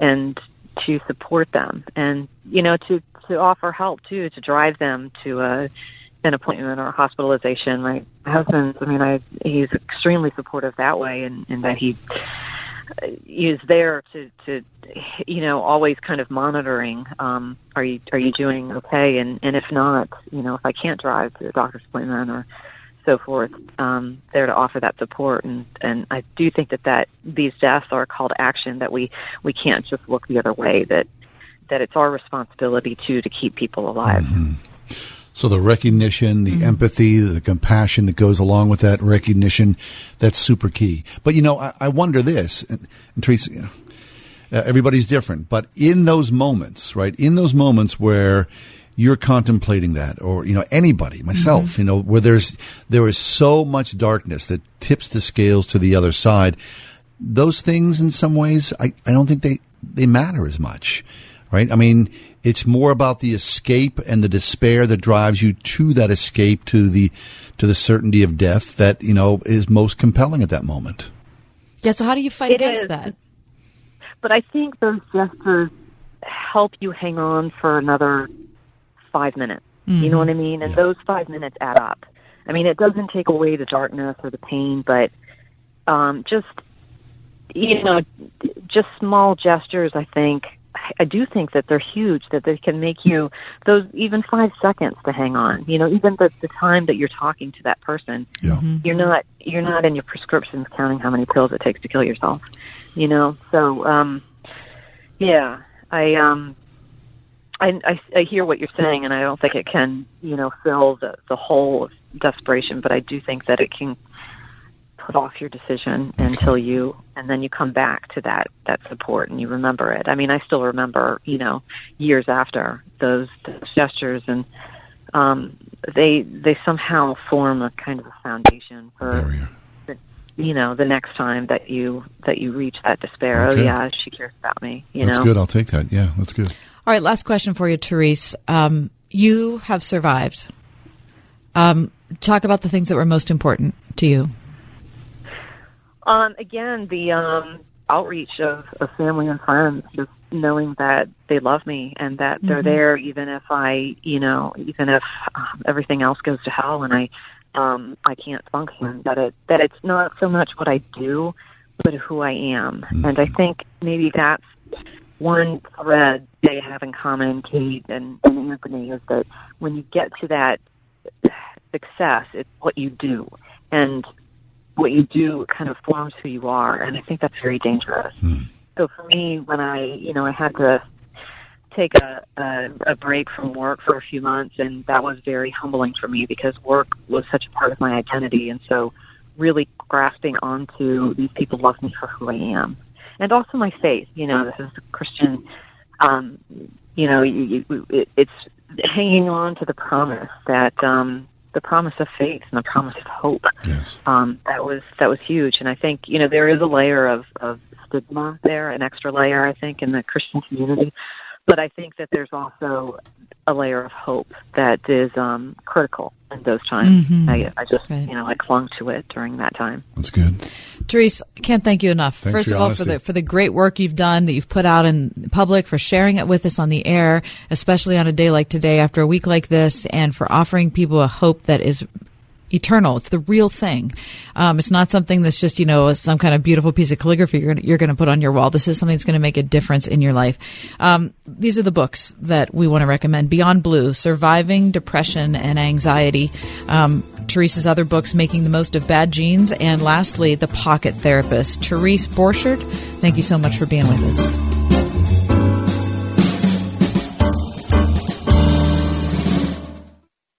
and to support them, and you know, to to offer help too, to drive them to a an appointment or hospitalization. My husband, I mean, I he's extremely supportive that way, and, and that he is there to to you know always kind of monitoring um are you are you doing okay and and if not you know if I can't drive to a doctor's appointment or so forth um there to offer that support and and I do think that that these deaths are a call to action that we we can't just look the other way that that it's our responsibility too to keep people alive. Mm-hmm. So the recognition, the Mm-hmm. empathy, the compassion that goes along with that recognition, that's super key. But you know, I, I wonder this, and, and Teresa, you know, uh, everybody's different, but in those moments, right, in those moments where you're contemplating that, or you know, anybody, myself, Mm-hmm. you know, where there's there is so much darkness that tips the scales to the other side. Those things, in some ways, I, I don't think they they matter as much, right? I mean, it's more about the escape and the despair that drives you to that escape to the to the certainty of death that you know is most compelling at that moment. Yeah. So how do you fight It against is. that? But I think those gestures help you hang on for another five minutes. You know what I mean? And those five minutes add up. I mean, it doesn't take away the darkness or the pain, but um, just you know, just small gestures. I think I do think that they're huge. That they can make you those even five seconds to hang on. You know, even the the time that you're talking to that person. Yeah. You're not you're not in your prescriptions counting how many pills it takes to kill yourself. You know, so um, yeah, I um. I, I, I hear what you're saying, and I don't think it can, you know, fill the the hole of desperation. But I do think that it can put off your decision until you, and then you come back to that that support and you remember it. I mean, I still remember, you know, years after those, those gestures, and um, they they somehow form a kind of a foundation for, the, you know, the next time that you that you reach that despair. Okay. Oh yeah, she cares about me. You that's know, good. I'll take that. Yeah, that's good. All right, last question for you, Therese. Um, you have survived. Um, talk about the things that were most important to you. Um, again, the um, outreach of, of family and friends, just knowing that they love me and that they're Mhm. there, even if I, you know, even if um, everything else goes to hell and I, um, I can't function. That it that it's not so much what I do, but who I am. And I think maybe that's one thread they have in common, Kate and, and Anthony, is that when you get to that success. It's what you do, and what you do kind of forms who you are. And I think that's very dangerous. So for me, when I, you know, I had to take a, a a break from work for a few months, and that was very humbling for me because work was such a part of my identity, and so really grasping onto these people love me for who I am, and also my faith. You know, this is a Christian. Um, you know, you, you, it, it's hanging on to the promise that um, the promise of faith and the promise of hope. Yes. Um, that was that was huge, and I think you know there is a layer of of stigma there, an extra layer, I think, in the Christian community. But I think that there's also a layer of hope that is um, critical in those times. Mhm. I, I just, Right. you know, I clung to it during that time. That's good. Therese, can't thank you enough. Thanks First for of your all, for the for the great work you've done that you've put out in public, for sharing it with us on the air, especially on a day like today, after a week like this, and for offering people a hope that is eternal. It's the real thing. Um, it's not something that's just you know some kind of beautiful piece of calligraphy you're gonna, you're to put on your wall. This is something that's going to make a difference in your life. Um, these are the books that we want to recommend: Beyond Blue, Surviving Depression and Anxiety. Um, Teresa's other books, Making the Most of Bad Genes, and lastly, The Pocket Therapist. Therese Borchard, thank you so much for being with us.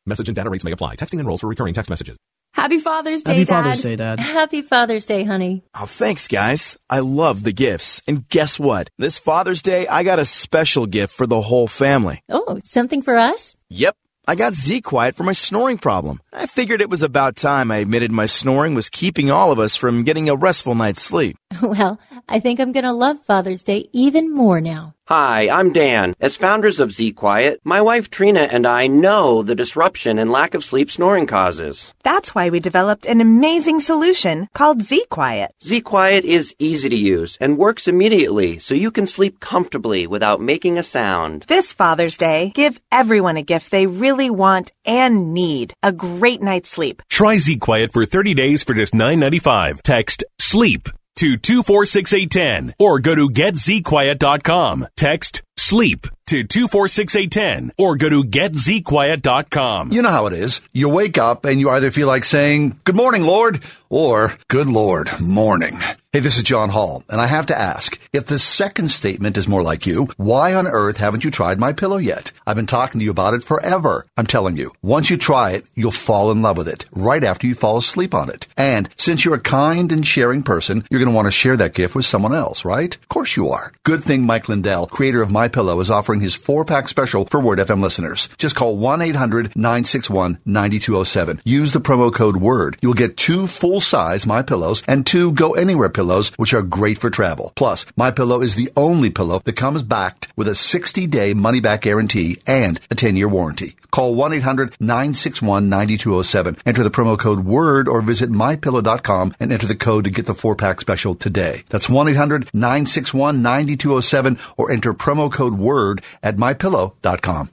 Message and data rates may apply. Texting and enrolls for recurring text messages. Happy Father's Day, Happy Dad. Father's Day, Dad. Happy Father's Day, honey. Oh, thanks, guys. I love the gifts. And guess what? This Father's Day, I got a special gift for the whole family. Oh, something for us? Yep. I got Z Quiet for my snoring problem. I figured it was about time I admitted my snoring was keeping all of us from getting a restful night's sleep. Well, I think I'm going to love Father's Day even more now. Hi, I'm Dan. As founders of Z Quiet, my wife Trina and I know the disruption and lack of sleep snoring causes. That's why we developed an amazing solution called Z Quiet. Z Quiet is easy to use and works immediately so you can sleep comfortably without making a sound. This Father's Day, give everyone a gift they really want and need a great night's sleep. Try Z Quiet for 30 days for just $9.95. Text SLEEP to 246810 or go to getzquiet.com. Text SLEEP to 246810 or go to getzquiet.com. You know how it is. You wake up and you either feel like saying, Good morning, Lord, or Good Lord, morning. Hey, this is John Hall, and I have to ask, if the second statement is more like you, why on earth haven't you tried my pillow yet? I've been talking to you about it forever. I'm telling you, once you try it, you'll fall in love with it right after you fall asleep on it. And since you're a kind and sharing person, you're going to want to share that gift with someone else, right? Of course you are. Good thing Mike Lindell, creator of My Pillow, is offering his four-pack special for Word FM listeners. Just call 1-800-961-9207. Use the promo code WORD. You'll get two full-size My Pillows and two Go Anywhere pillows, which are great for travel. Plus, My Pillow is the only pillow that comes backed with a 60-day money-back guarantee and a 10-year warranty. Call 1-800-961-9207. Enter the promo code WORD or visit mypillow.com and enter the code to get the four-pack special today. That's 1-800-961-9207 or enter promo code WORD at mypillow.com.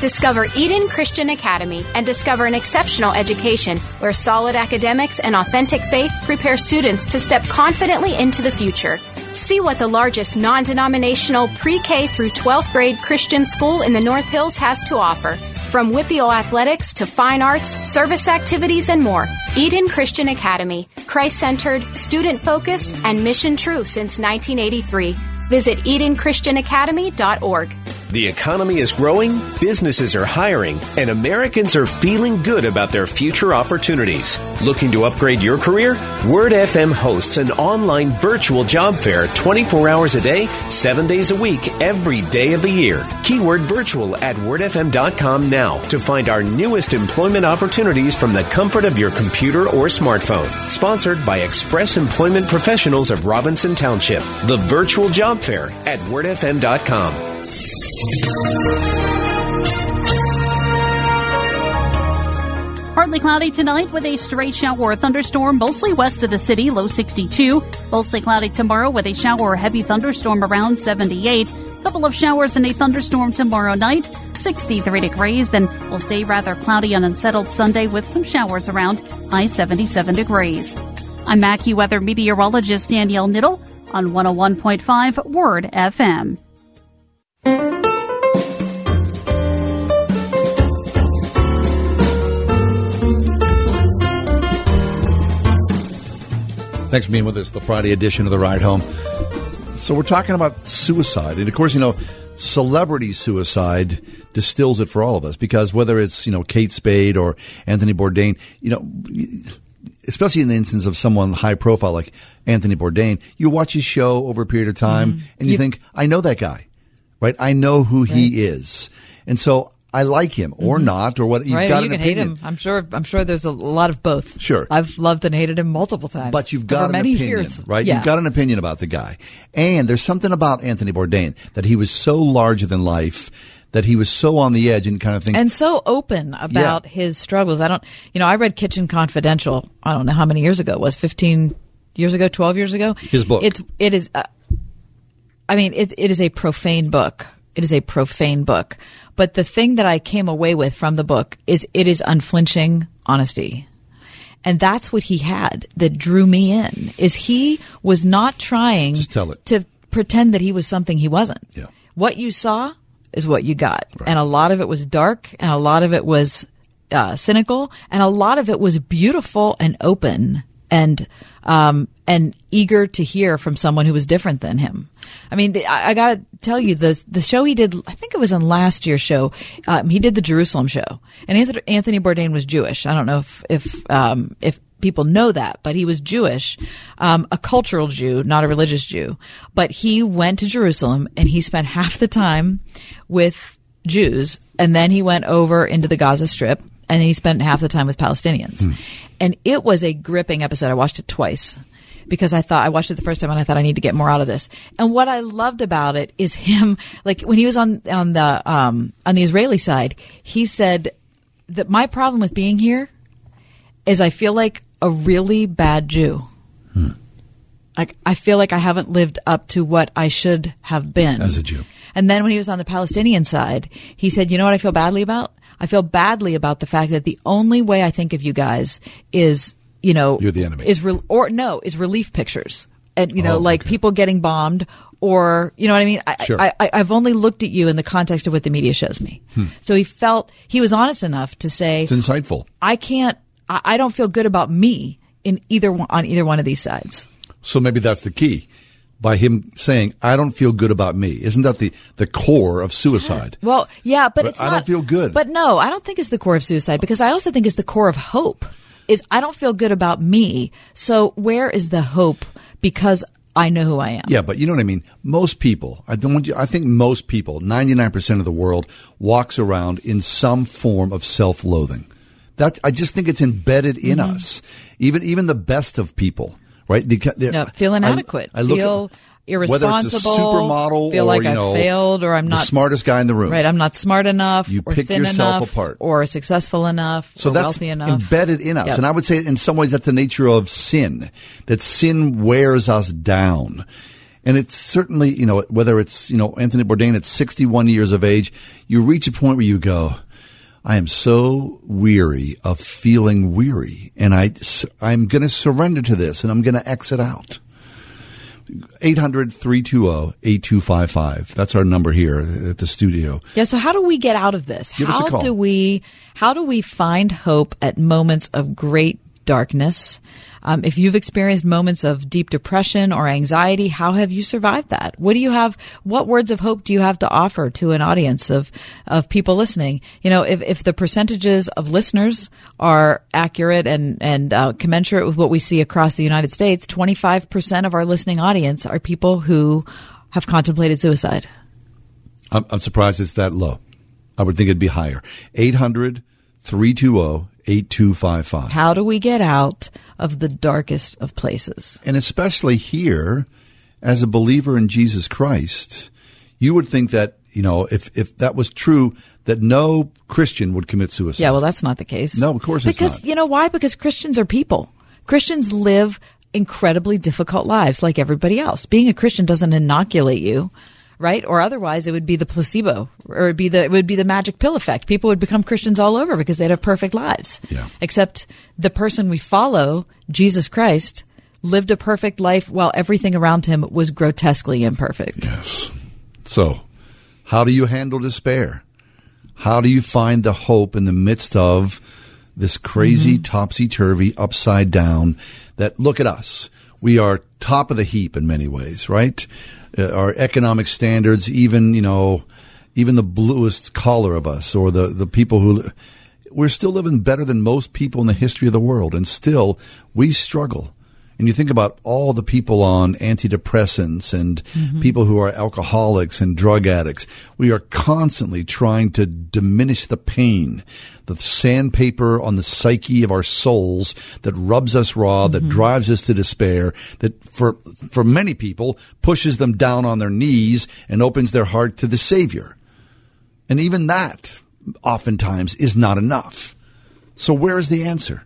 Discover Eden Christian Academy and discover an exceptional education where solid academics and authentic faith prepare students to step confidently into the future. See what the largest non denominational pre K through 12th grade Christian school in the North Hills has to offer. From WPIAL athletics to fine arts, service activities, and more. Eden Christian Academy, Christ centered, student focused, and mission true since 1983. Visit EdenChristianAcademy.org. The economy is growing, businesses are hiring, and Americans are feeling good about their future opportunities. Looking to upgrade your career? Word FM hosts an online virtual job fair 24 hours a day, 7 days a week, every day of the year. Keyword virtual at wordfm.com now to find our newest employment opportunities from the comfort of your computer or smartphone. Sponsored by Express Employment Professionals of Robinson Township. The virtual job fair at wordfm.com. Partly cloudy tonight with a stray shower or thunderstorm mostly west of the city, low 62. Mostly cloudy tomorrow with a shower or heavy thunderstorm around 78. Couple of showers and a thunderstorm tomorrow night, 63 degrees. Then we'll stay rather cloudy and unsettled Sunday with some showers around, high 77 degrees. I'm AccuWeather meteorologist Danielle Niddle on 101.5 Word FM. Thanks for being with us, the Friday edition of The Ride Home. So, we're talking about suicide. And of course, you know, celebrity suicide distills it for all of us because whether it's, you know, Kate Spade or Anthony Bourdain, you know, especially in the instance of someone high profile like Anthony Bourdain, you watch his show over a period of time Mm-hmm. and you, You- think, I know that guy, right? I know who he is. And so I like him or not or what. You've Mm-hmm. right? got you an can hate opinion. him. I'm sure. I'm sure there's a lot of both. Sure. I've loved and hated him multiple times. But you've got an many opinion, years, right? Yeah. You've got an opinion about the guy. And there's something about Anthony Bourdain that he was so larger than life, that he was so on the edge and kind of think, and so open about his struggles. I don't, you know, I read Kitchen Confidential. I don't know how many years ago it was, 15 years ago, 12 years ago. His book. It's, it is, uh, I mean, it, it is a profane book. It is a profane book. But the thing that I came away with from the book is it is unflinching honesty. And that's what he had that drew me in is he was not trying tell it. to pretend that he was something he wasn't. Yeah. What you saw is what you got. And a lot of it was dark and a lot of it was uh, cynical and a lot of it was beautiful and open and um, and eager to hear from someone who was different than him. I mean, the- I, I got to tell you the the show he did. I think it was in last year's show. Um, he did the Jerusalem show, and Anthony, Anthony Bourdain was Jewish. I don't know if if um, if people know that, but he was Jewish, um, a cultural Jew, not a religious Jew. But he went to Jerusalem and he spent half the time with Jews, and then he went over into the Gaza Strip, and he spent half the time with Palestinians. And it was a gripping episode. I watched it twice because I thought I watched it the first time and I thought I need to get more out of this. And what I loved about it is him, like when he was on on the um, on the Israeli side, he said that my problem with being here is I feel like a really bad Jew. Like I feel like I haven't lived up to what I should have been As a Jew. And then when he was on the Palestinian side, he said, "You know what I feel badly about? I feel badly about the fact that the only way I think of you guys is, you know, You're the enemy. Is re- or no, is relief pictures, and you know, Oh, like people getting bombed." Or you know what I mean? I, Sure. I, I, I've only looked at you in the context of what the media shows me. Hmm. So he felt he was honest enough to say, it's insightful. I can't. I, I don't feel good about me in either one, on either one of these sides. So maybe that's the key. By him saying, I don't feel good about me. Isn't that the, the core of suicide? Well, yeah, but, But it's I not. don't feel good. But no, I don't think it's the core of suicide because I also think it's the core of hope. Is I don't feel good about me. So where is the hope? Because I know who I am. Yeah, but you know what I mean. Most people, I don't want you. I think most people, ninety nine percent of the world, walks around in some form of self loathing. That I just think it's embedded in Mhm. us. Even even the best of people, right? Because they're- No, feel I- inadequate. I at- feel Whether it's a irresponsible. supermodel Feel or like you I know, failed or I'm not the smartest guy in the room. Right, I'm not smart enough. You or pick thin yourself enough, apart. or successful enough, So or that's wealthy enough. embedded in us. Yep. And I would say in some ways that's the nature of sin, that sin wears us down. And it's certainly, you know, whether it's, you know, Anthony Bourdain at 61 years of age, you reach a point where you go, I am so weary of feeling weary and I, I'm going to surrender to this and I'm going to exit out. 800-320-8255. That's our number here at the studio. Yeah. So how do we get out of this? Give us a how call. do we how do we find hope at moments of great darkness? Um, if you've experienced moments of deep depression or anxiety, how have you survived that? What do you have? What words of hope do you have to offer to an audience of of people listening? You know, if if the percentages of listeners are accurate and and uh, commensurate with what we see across the United States, twenty five percent of our listening audience are people who have contemplated suicide. I'm, I'm surprised it's that low. I would think it'd be higher. 800 320 8255. How do we get out of the darkest of places? And especially here, as a believer in Jesus Christ, you would think that, you know, if, if that was true, that no Christian would commit suicide. Yeah, well, that's not the case. No, of course it's not. because you know why? Because Christians are people. Christians live incredibly difficult lives like everybody else. Being a Christian doesn't inoculate you, right? Or otherwise it would be the placebo or it'd be the it would be the magic pill effect. People would become Christians all over because they'd have perfect lives. Yeah. Except the person we follow, Jesus Christ, lived a perfect life while everything around him was grotesquely imperfect. Yes. So, how do you handle despair? How do you find the hope in the midst of this crazy Mm-hmm. topsy turvy, upside down? That look at us. We are top of the heap in many ways, right? Uh, our economic standards, even, you know, even the bluest collar of us or the, the people who, we're still living better than most people in the history of the world. And still, we struggle. And you think about all the people on antidepressants and Mhm. people who are alcoholics and drug addicts. We are constantly trying to diminish the pain, the sandpaper on the psyche of our souls that rubs us raw, that drives us to despair, that for, for many people pushes them down on their knees and opens their heart to the Savior. And even that oftentimes is not enough. So where is the answer?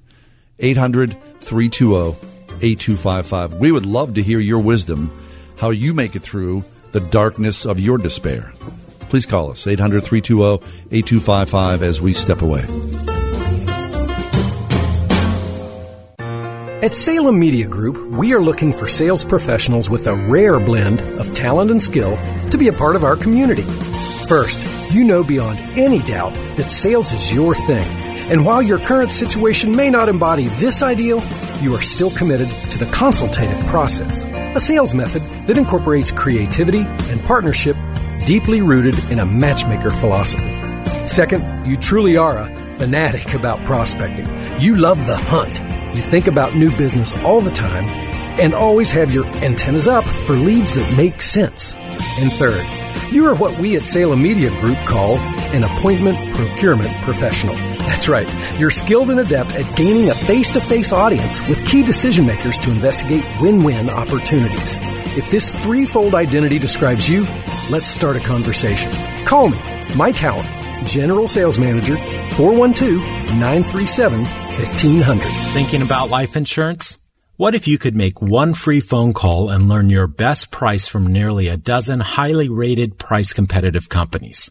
800 320 8255. We would love to hear your wisdom, how you make it through the darkness of your despair. Please call us 800 320 8255 as we step away. At Salem Media Group, we are looking for sales professionals with a rare blend of talent and skill to be a part of our community. First, you know beyond any doubt that sales is your thing. And while your current situation may not embody this ideal, you are still committed to the consultative process, a sales method that incorporates creativity and partnership deeply rooted in a matchmaker philosophy. Second, you truly are a fanatic about prospecting. You love the hunt. You think about new business all the time and always have your antennas up for leads that make sense. And third, you are what we at Salem Media Group call an appointment procurement professional. That's right. You're skilled and adept at gaining a face to face audience with key decision makers to investigate win win opportunities. If this threefold identity describes you, let's start a conversation. Call me, Mike Howard, General Sales Manager, 412 937 1500. Thinking about life insurance? What if you could make one free phone call and learn your best price from nearly a dozen highly rated price competitive companies?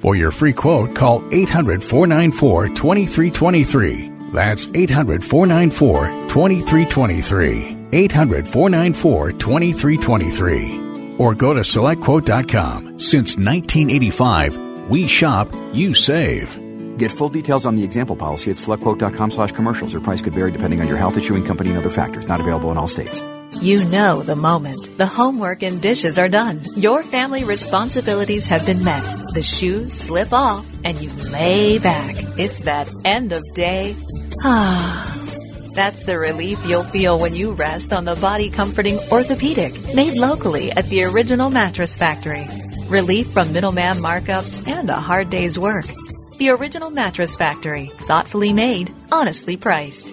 For your free quote, call 800 494 2323. That's 800 494 2323. 800 494 2323. Or go to selectquote.com. Since 1985, we shop, you save. Get full details on the example policy at selectquote.com slash commercials. Or price could vary depending on your health issuing company and other factors. Not available in all states. You know the moment. The homework and dishes are done. Your family responsibilities have been met. The shoes slip off and you lay back. It's that end of day. Ah. That's the relief you'll feel when you rest on the body comforting orthopedic made locally at the original mattress factory. Relief from middleman markups and a hard day's work. The original mattress factory. Thoughtfully made, honestly priced.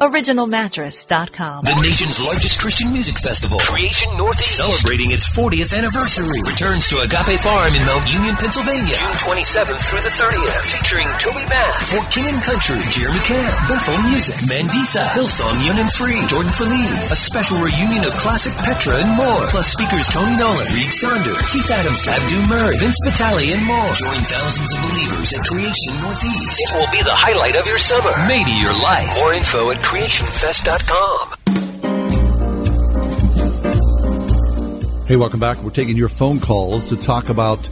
OriginalMattress.com. The nation's largest Christian music festival, Creation Northeast, celebrating its 40th anniversary, returns to Agape Farm in Mount Union, Pennsylvania, June 27th through the 30th, featuring TobyMac, For King and Country, Jeremy Camp, Bethel Music, Mandisa, Hillsong Young and Free, Jordan Feliz, a special reunion of classic Petra and more, plus speakers Tony Nolan, Reid Saunders, Keith Adams, Abdu Murray, Vince Vitale, and more. Join thousands of believers at Creation Northeast. It will be the highlight of your summer, maybe your life. More info at creationfest.com. Hey, welcome back. We're taking your phone calls to talk about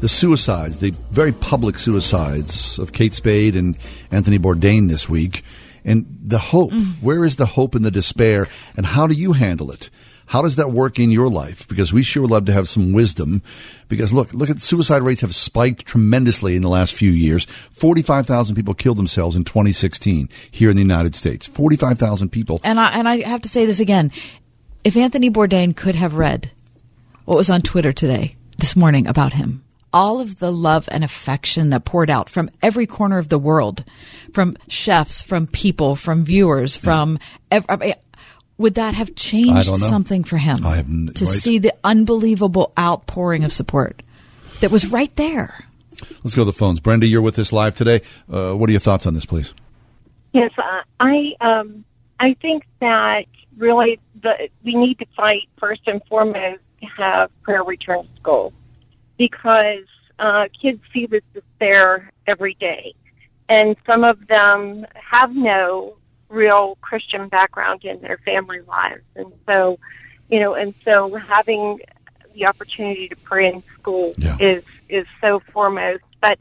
the suicides, the very public suicides of Kate Spade and Anthony Bourdain this week. And the hope. Mm. Where is the hope and the despair? And how do you handle it? How does that work in your life? Because we sure would love to have some wisdom. Because look, look at suicide rates have spiked tremendously in the last few years. 45,000 people killed themselves in 2016 here in the United States. 45,000 people. And I and I have to say this again. If Anthony Bourdain could have read what was on Twitter today, this morning about him, all of the love and affection that poured out from every corner of the world, from chefs, from people, from viewers, from ev- I mean, would that have changed something for him I have n- to right. see the unbelievable outpouring of support that was right there? Let's go to the phones. Brenda, you're with us live today. Uh, what are your thoughts on this, please? Yes, uh, I um, I think that really the we need to fight first and foremost to have prayer return to school because uh, kids see this despair every day, and some of them have no real Christian background in their family lives, and so you know, and so having the opportunity to pray in school Yeah. is is so foremost. But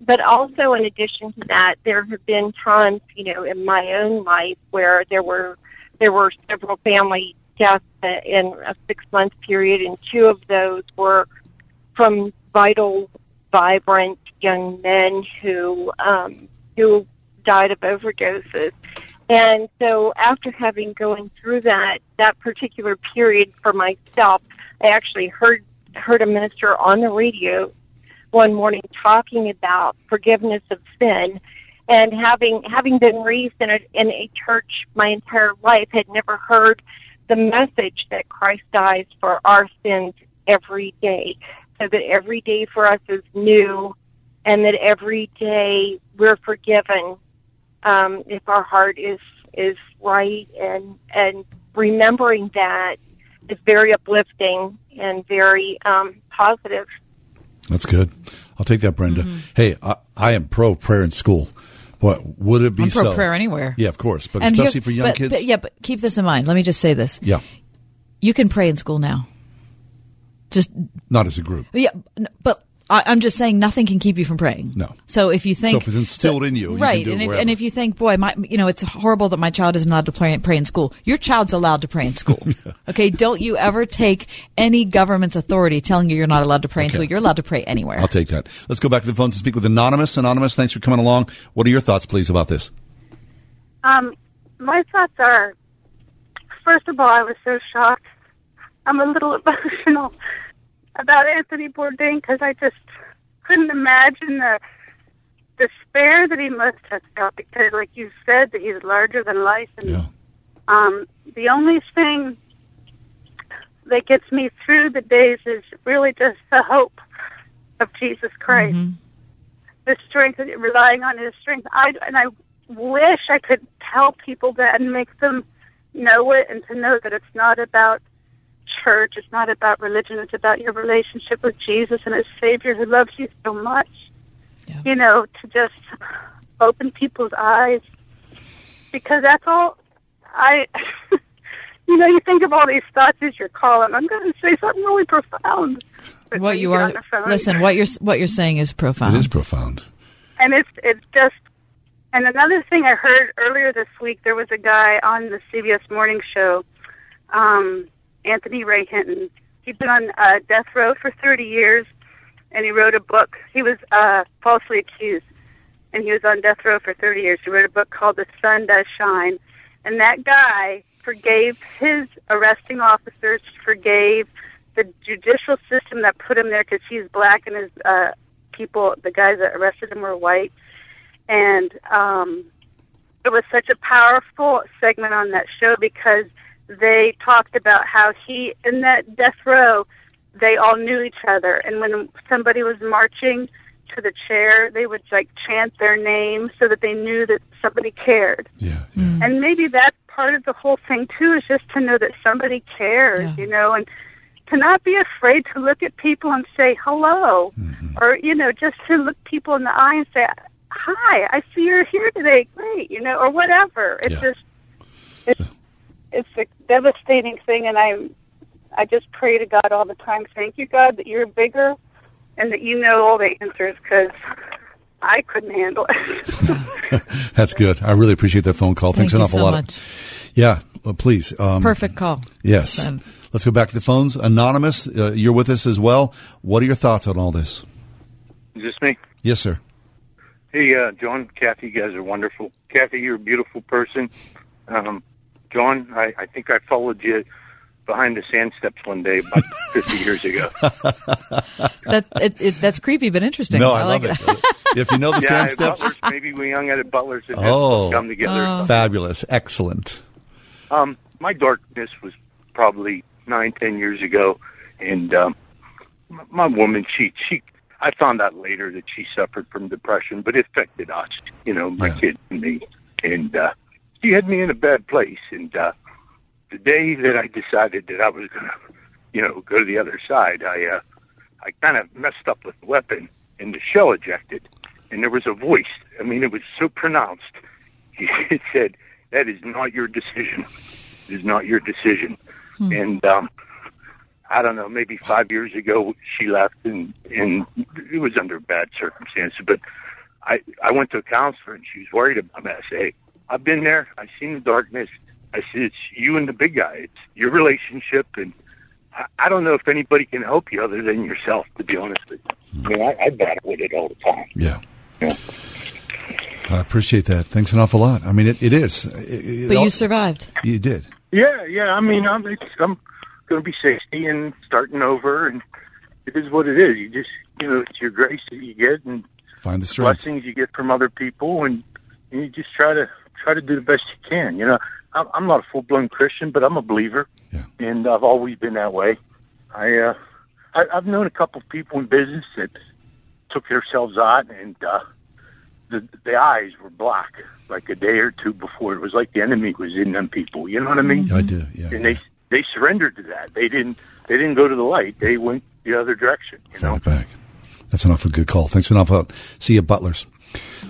but also in addition to that, there have been times, you know, in my own life where there were there were several family deaths in a six month period, and two of those were from vital, vibrant young men who um, who died of overdoses. And so after having going through that that particular period for myself, I actually heard heard a minister on the radio one morning talking about forgiveness of sin and having having been raised in a in a church my entire life had never heard the message that Christ dies for our sins every day. So that every day for us is new and that every day we're forgiven um, if our heart is is right and and remembering that is very uplifting and very um, positive. That's good. I'll take that, Brenda. Mm-hmm. Hey, I, I am pro prayer in school. What would it be I'm pro so? prayer anywhere. Yeah, of course, but And especially for young but- kids. but- yeah, but keep this in mind. Let me just say this: yeah, you can pray in school now. Just not as a group. yeah, but I, I'm just saying nothing can keep you from praying. No. So if you think So if it's instilled in you, you can right? do it and if and if you think, boy, my you know, it's horrible that my child isn't allowed to pray, pray in school. Your child's allowed to pray in school. okay, don't you ever take any government's authority telling you you're not allowed to pray in school. You're allowed to pray anywhere. I'll take that. Let's go back to the phones and speak with Anonymous. Anonymous, thanks for coming along. What are your thoughts, please, about this? Um, my thoughts are, first of all, I was so shocked. I'm a little emotional about Anthony Bourdain because I just couldn't imagine the despair that he must have felt because, like you said, that he's larger than life. And um, the only thing that gets me through the days is really just the hope of Jesus Christ. The strength relying on his strength. I and i wish i could tell people that and make them know it and to know that it's not about church it's not about religion it's about your relationship with jesus and his savior who loves you so much. You know to just open people's eyes. Because that's all i you know you think of all these thoughts as you're calling i'm going to say something really profound. But what when you are on the phone- listen what you're what you're saying is profound. It is profound. and it's it's just and another thing I heard earlier this week there was a guy on the CBS morning show um Anthony Ray Hinton. He'd been on uh, death row for 30 years and he wrote a book. He was uh falsely accused and he was on death row for 30 years. He wrote a book called The Sun Does Shine and that guy forgave his arresting officers forgave the judicial system that put him there because he's black and his uh people the guys that arrested him were white. And um it was such a powerful segment on that show because they talked about how he in that death row they all knew each other. And when somebody was marching to the chair they would like chant their name so that they knew that somebody cared. Yeah, mm. and maybe that's part of the whole thing too is just to know that somebody cares you know and to not be afraid to look at people and say hello. Mm-hmm. Or you know just to look people in the eye and say hi i see you're here today. Great you know or whatever. It's just it's it's a devastating thing and i'm i just pray to god all the time thank you god that you're bigger and that you know all the answers because i couldn't handle it That's good. I really appreciate that phone call. Thank Thanks an awful so lot. much. Yeah, well, please. Um, Perfect call. Yes. Um, Let's go back to the phones. Anonymous, uh, you're with us as well. What are your thoughts on all this? Is this me? Yes, sir. Hey, uh, John, Kathy, you guys are wonderful. Kathy, you're a beautiful person. Um, John, I, I think I followed you behind the sand steps one day about 50 years ago. that it, it, that's creepy but interesting. No, I, like love it. if you know the yeah, sand steps. Butler's, maybe we hung out at Butler's and Oh, come together. fabulous. Excellent. Um, my darkness was probably nine, ten years ago, and um, my, my woman, she, she, I found out later that she suffered from depression, but it affected us, you know, my kids and me, and uh, she had me in a bad place. And uh, the day that I decided that I was going to, you know, go to the other side. I uh, I kind of messed up with the weapon, and the shell ejected, and there was a voice. I mean, it was so pronounced. It said, "That is not your decision. It is not your decision." Hmm. And um, I don't know, maybe five years ago she left, and and it was under bad circumstances. But I I went to a counselor, and she was worried about said, "Hey, I've been there. I've seen the darkness." I said, "It's you and the big guy. It's your relationship, and I, I don't know if anybody can help you other than yourself. To be honest with you, I mean, I, I battle with it all the time." Yeah. Yeah. I appreciate that. Thanks an awful lot. I mean, it, it is. It- it But all- you survived. You did. Yeah, yeah. I mean, I'm I'm going to be sixty and starting over, and it is what it is. You just, you know, it's your grace that you get and Find the strength. blessings you get from other people, and, and you just try to try to do the best you can. You know, I'm, I'm not a full blown Christian, but I'm a believer, and I've always been that way. I, uh, I I've known a couple of people in business that took themselves out, and uh, the the eyes were black like a day or two before. It was like the enemy was in them people. You know what I mean? I do. Yeah. and they they surrendered to that. They didn't they didn't go to the light. They went the other direction. You know. Back. That's an awful good call. Thanks an awful. See you, Butlers.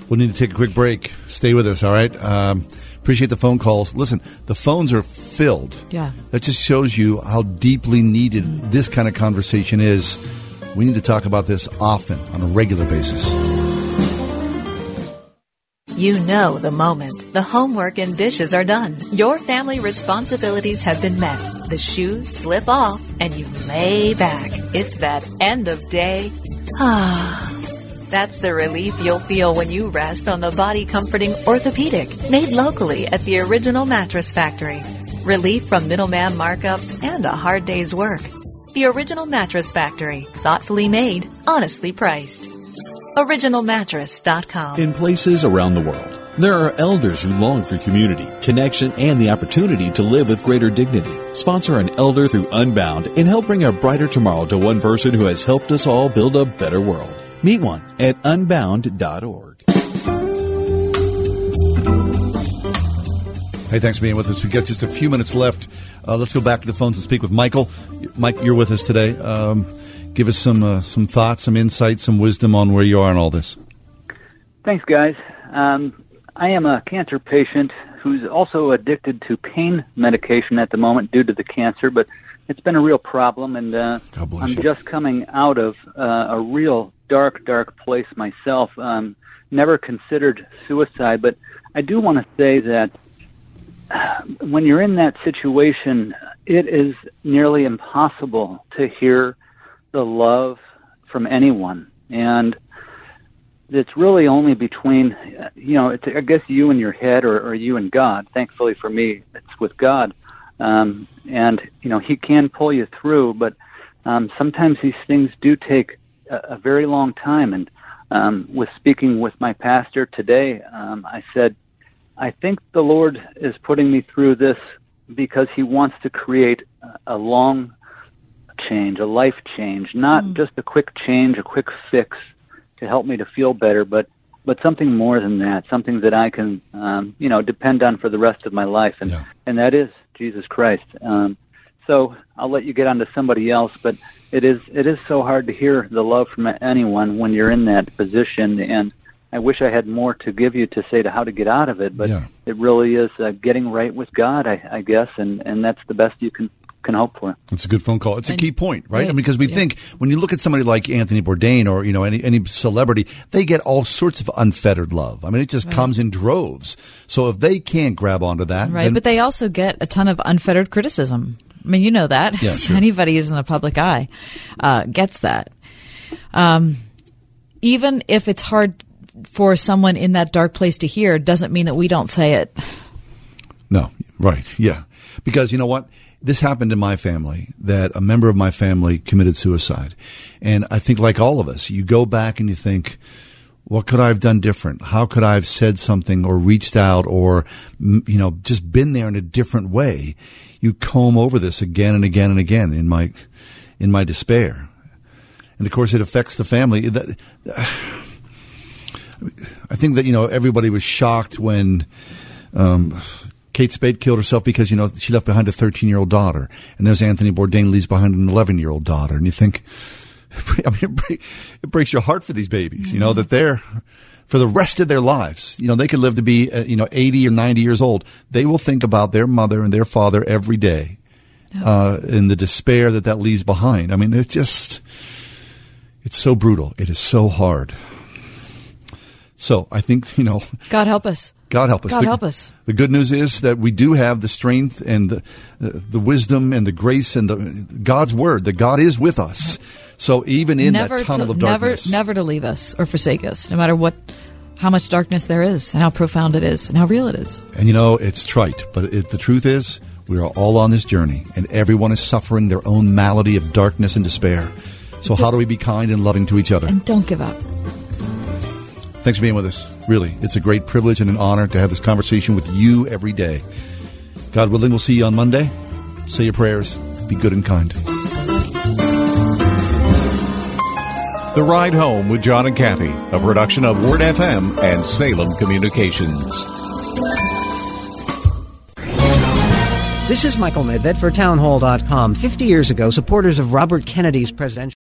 We'll need to take a quick break. Stay with us, all right? Um, appreciate the phone calls. Listen, the phones are filled. Yeah. That just shows you how deeply needed this kind of conversation is. We need to talk about this often on a regular basis. You know the moment. The homework and dishes are done. Your family responsibilities have been met. The shoes slip off and you lay back. It's that end of day. Ah. That's the relief you'll feel when you rest on the body comforting orthopedic made locally at the original mattress factory. Relief from middleman markups and a hard day's work. The original mattress factory. Thoughtfully made, honestly priced. OriginalMattress.com. In places around the world, there are elders who long for community, connection, and the opportunity to live with greater dignity. Sponsor an elder through Unbound and help bring a brighter tomorrow to one person who has helped us all build a better world. Meet one at unbound.org. Hey, thanks for being with us. We've got just a few minutes left. Uh, let's go back to the phones and speak with Michael. Mike, you're with us today. Um, give us some uh, some thoughts, some insight, some wisdom on where you are in all this. Thanks, guys. Um, I am a cancer patient who's also addicted to pain medication at the moment due to the cancer, but it's been a real problem, and uh, I'm just coming out of uh, a real dark, dark place myself. Um, never considered suicide, but I do want to say that when you're in that situation, it is nearly impossible to hear the love from anyone, and it's really only between you know it's i guess you and your head or, or you and god. Thankfully for me it's with god. Um and you know he can pull you through but um sometimes these things do take a, a very long time. And um with speaking with my pastor today um i said i think the lord is putting me through this because he wants to create a, a long change a life change not just a quick change a quick fix to help me to feel better, but but something more than that, something that I can um, you know depend on for the rest of my life, and and that is Jesus Christ. Um, so I'll let you get on to somebody else, but it is it is so hard to hear the love from anyone when you're in that position, and I wish I had more to give you to say to how to get out of it, but it really is uh, getting right with God, I, I guess, and and that's the best you can can hope for. It's a good phone call. It's a key point, right? I mean, because we think when you look at somebody like Anthony Bourdain or you know any any celebrity, they get all sorts of unfettered love. I mean, it just Right. comes in droves. So if they can't grab onto that, Right, then- but they also get a ton of unfettered criticism. I mean, you know that. Yeah, sure. Anybody who's in the public eye uh, gets that. Um, even if it's hard for someone in that dark place to hear, doesn't mean that we don't say it. No, right, yeah, because you know what. This happened in my family that a member of my family committed suicide. And I think, like all of us, you go back and you think, what could I have done different? How could I have said something or reached out or, you know, just been there in a different way? You comb over this again and again and again in my, in my despair. And of course, it affects the family. I think that, you know, everybody was shocked when, um, Kate Spade killed herself because, you know, she left behind a 13 year old daughter. And there's Anthony Bourdain leaves behind an 11 year old daughter. And you think, I mean, it, breaks your heart for these babies, you know, that they're, for the rest of their lives, you know, they could live to be, uh, you know, 80 or 90 years old. They will think about their mother and their father every day, uh, in the despair that that leaves behind. I mean, it's just, it's so brutal. It is so hard. So I think, you know. God help us. God help us. God the, help us. The good news is that we do have the strength and the, the wisdom and the grace and the God's word that God is with us. So even in never that tunnel to, of darkness, never, never to leave us or forsake us, no matter what, how much darkness there is, and how profound it is, and how real it is. And you know, it's trite, but it, the truth is, we are all on this journey, and everyone is suffering their own malady of darkness and despair. So how do we be kind and loving to each other? And don't give up. Thanks for being with us. Really, it's a great privilege and an honor to have this conversation with you every day. God willing, we'll see you on Monday. Say your prayers. Be good and kind. The Ride Home with John and Kathy, a production of Word FM and Salem Communications. This is Michael Medved for Townhall.com. 50 years ago, supporters of Robert Kennedy's presidential